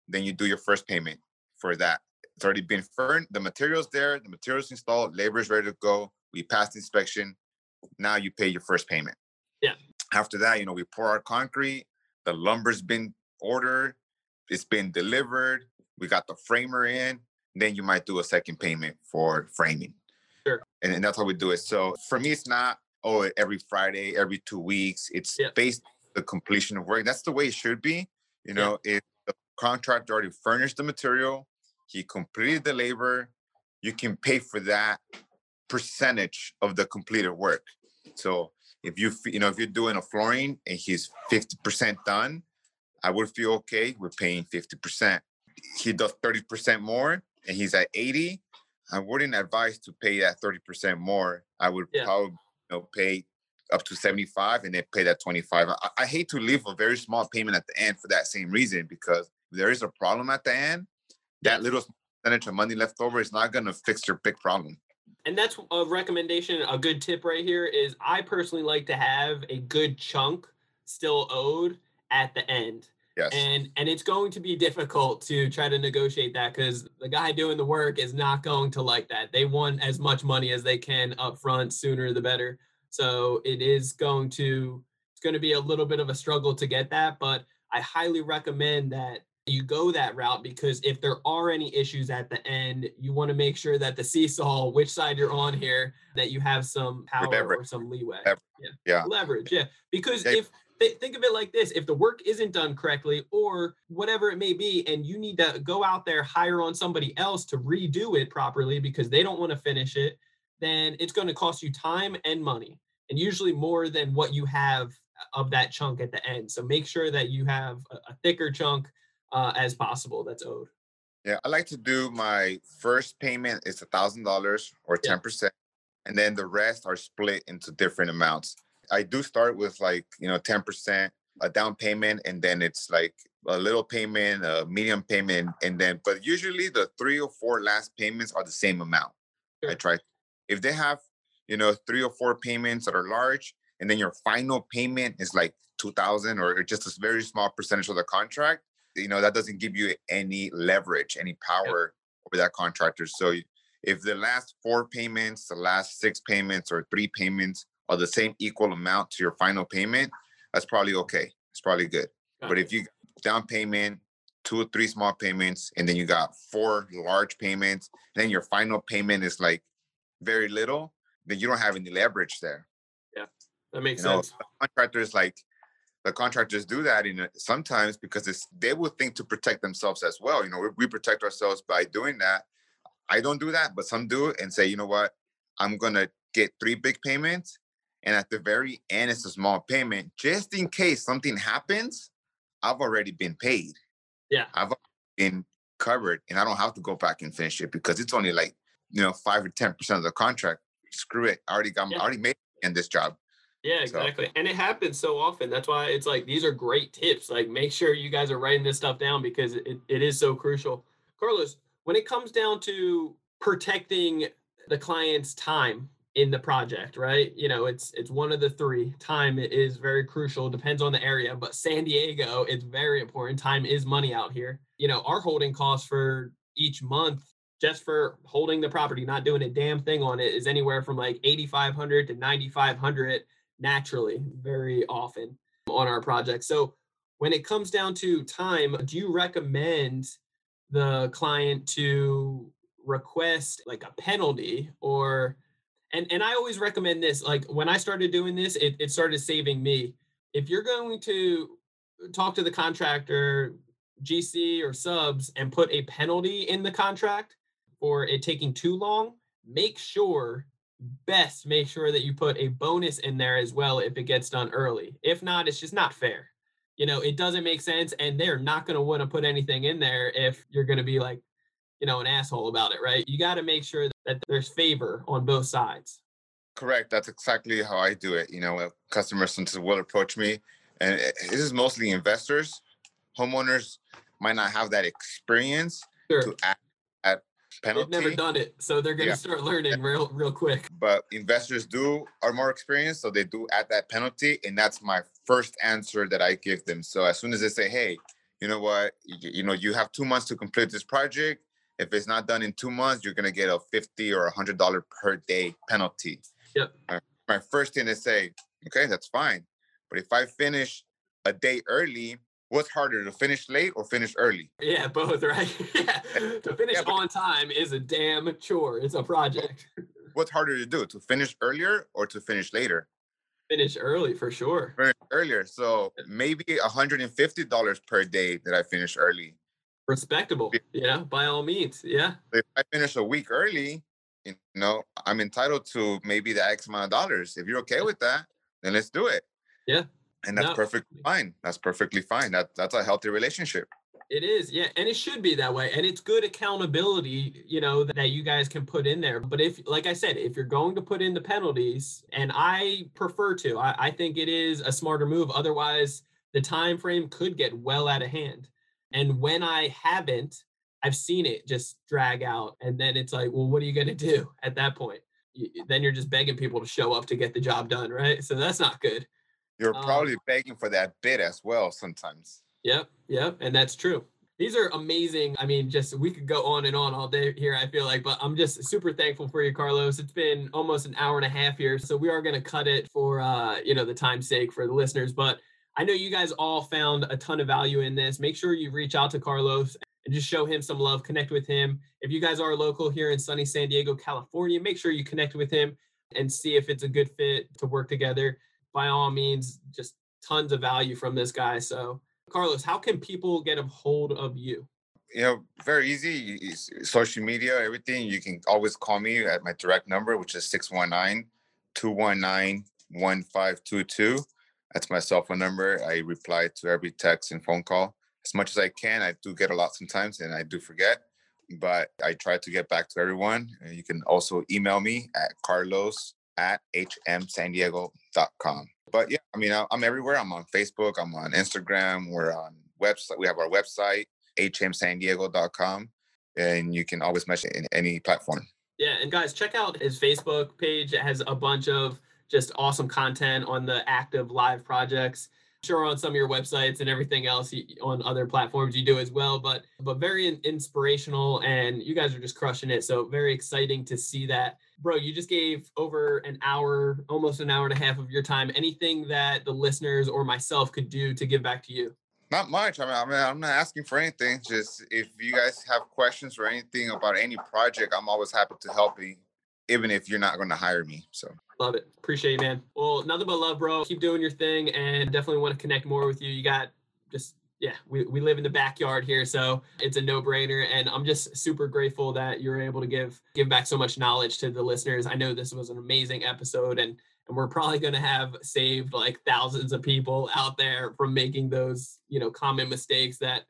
then you do your first payment for that it's already been furned the materials there the materials installed labor is ready to go we passed inspection now you pay your first payment Yeah. after that you know we pour our concrete the lumber's been ordered. it's been delivered, we got the framer in, then you might do a second payment for framing. Sure. And, and that's how we do it. So for me, it's not, oh, every Friday, every two weeks. It's Yeah. based the completion of work. That's the way it should be. You know, if the contractor already furnished the material, he completed the labor, you can pay for that percentage of the completed work. So if you you know if you're doing a flooring and he's 50% done, I would feel okay with paying 50%. He does 30% more and he's at 80. I wouldn't advise to pay that 30% more. I would Yeah. probably you know pay up to 75 and they pay that 25. I, I hate to leave a very small payment at the end for that same reason because there is a problem at the end. That little percentage of money left over is not going to fix your big problem. and that's a recommendation a good tip right here is i personally like to have a good chunk still owed at the end Yes. and and it's going to be difficult to try to negotiate that because the guy doing the work is not going to like that they want as much money as they can up front sooner the better so it is going to it's going to be a little bit of a struggle to get that but i highly recommend that you go that route because if there are any issues at the end you want to make sure that the seesaw which side you're on here that you have some power Leverage. or some leeway Leverage. yeah Yeah. leverage yeah because if th- think of it like this if the work isn't done correctly or whatever it may be and you need to go out there hire on somebody else to redo it properly because they don't want to finish it then it's going to cost you time and money and usually more than what you have of that chunk at the end so make sure that you have a, thicker chunk uh, as possible that's owed Yeah, I like to do my first payment is a thousand dollars or Yeah. ten percent, and then the rest are split into different amounts. I do start with like you know ten percent, a down payment, and then it's like a little payment, a medium payment, and then but usually the three or four last payments are the same amount. I Sure. try if they have you know three or four payments that are large, and then your final payment is like two thousand or just a very small percentage of the contract you know that doesn't give you any leverage any power over that contractor. So if the last four payments the last six payments or three payments are the same equal amount to your final payment that's probably okay. It's probably good. But if you down payment two or three small payments and then you got four large payments then your final payment is like very little then you don't have any leverage there Yeah, that makes you know, sense contractors like the contractors do that in sometimes because it's they would think to protect themselves as well. You know, we, we protect ourselves by doing that. I don't do that, but some do it and say, you know what, I'm gonna get three big payments, and at the very end, it's a small payment, just in case something happens. I've already been paid. Yeah. I've been covered, and I don't have to go back and finish it because it's only like you know five or ten percent of the contract. Screw it, I already got, Yeah. I already made in this job. Yeah, So- exactly. And it happens so often. That's why it's like these are great tips. Like make sure you guys are writing this stuff down because it, it is so crucial. Carlos, when it comes down to protecting the client's time in the project, right? You know, it's it's one of the three. Time is very crucial, depends on the area, but San Diego, it's very important. Time is money out here. You know, our holding costs for each month just for holding the property, not doing a damn thing on it, is anywhere from like 8,500 to 9,500 naturally very often on our project. So when it comes down to time, do you recommend the client to request like a penalty or and and I always recommend this like when I started doing this it, it started saving me. If you're going to talk to the contractor GC or subs and put a penalty in the contract for it taking too long, make sure best make sure that you put a bonus in there as well if it gets done early. If not, it's just not fair. You know, it doesn't make sense and they're not going to want to put anything in there if you're going to be like, you know, an asshole about it, right? You got to make sure that there's favor on both sides. Correct. That's exactly how I do it. You know, customers sometimes will approach me, and it- this is mostly investors. Homeowners might not have that experience Sure. to that penalty. They've never done it, so they're going to Yeah. start learning real real quick. but investors do are more experienced, so they do add that penalty, and that's my first answer that I give them. So as soon as they say, "Hey, you know what? You, you know, you have two months to complete this project. If it's not done in two months, you're gonna get a fifty or a hundred dollar per day penalty." Yep. My, my first thing is say, "Okay, that's fine, but if I finish a day early, what's harder to finish late or finish early? Yeah, both, right? yeah. To finish yeah, on time is a damn chore. It's a project. what's harder to do? To finish earlier or to finish later? Finish early for sure. Finish earlier. So maybe $150 per day that I finish early. Respectable. Yeah, by all means. Yeah. If I finish a week early, you know, I'm entitled to maybe the X amount of dollars. If you're okay with that, then let's do it. Yeah. And that's no. perfectly fine. That's perfectly fine. That that's a healthy relationship. It is, yeah, and it should be that way. And it's good accountability, you know, that you guys can put in there. But if, like I said, if you're going to put in the penalties, and I prefer to, I, I think it is a smarter move. Otherwise, the time frame could get well out of hand. And when I haven't, I've seen it just drag out. And then it's like, well, what are you going to do at that point? then you're just begging people to show up to get the job done, right? So that's not good. You're um, probably begging for that bid as well sometimes. Yep, yep, and that's true. These are amazing. I mean, just we could go on and on all day here, I feel like, but I'm just super thankful for you, Carlos. It's been almost an hour and a half here. So we are gonna cut it for uh, you know, the time's sake for the listeners. But I know you guys all found a ton of value in this. Make sure you reach out to Carlos and just show him some love, connect with him. If you guys are local here in sunny San Diego, California, make sure you connect with him and see if it's a good fit to work together by all means, just tons of value from this guy. So, Carlos, how can people get a hold of you? You know, very easy. Social media, everything. You can always call me at my direct number, which is 619 219 1522. That's my cell phone number. I reply to every text and phone call as much as I can. I do get a lot sometimes and I do forget, but I try to get back to everyone. You can also email me at carlos at hmsandiego.com. But yeah, I mean, I'm everywhere. I'm on Facebook. I'm on Instagram. We're on website. We have our website, hmsandiego.com, and you can always message in any platform. Yeah, and guys, check out his Facebook page. It has a bunch of just awesome content on the active live projects sure on some of your websites and everything else on other platforms you do as well but but very inspirational and you guys are just crushing it so very exciting to see that bro you just gave over an hour almost an hour and a half of your time anything that the listeners or myself could do to give back to you not much i mean, I mean i'm not asking for anything just if you guys have questions or anything about any project i'm always happy to help you even if you're not going to hire me so Love it. Appreciate you, man. Well, nothing but love, bro. Keep doing your thing and definitely want to connect more with you. You got just yeah, we, we live in the backyard here, so it's a no-brainer. And I'm just super grateful that you're able to give give back so much knowledge to the listeners. I know this was an amazing episode and and we're probably going to have saved like thousands of people out there from making those you know common mistakes that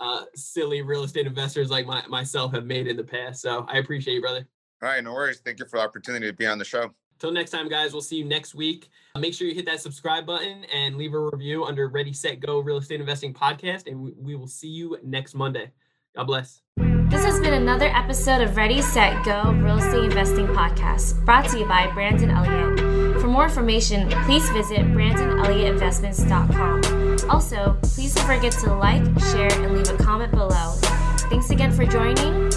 uh, silly real estate investors like my, myself have made in the past so i appreciate you brother all right no worries thank you for the opportunity to be on the show Till next time, guys, we'll see you next week. Make sure you hit that subscribe button and leave a review under Ready, Set, Go Real Estate Investing Podcast. And we will see you next Monday. God bless. This has been another episode of Ready, Set, Go Real Estate Investing Podcast, brought to you by Brandon Elliott. For more information, please visit BrandonElliottInvestments.com. Also, please don't forget to like, share, and leave a comment below. Thanks again for joining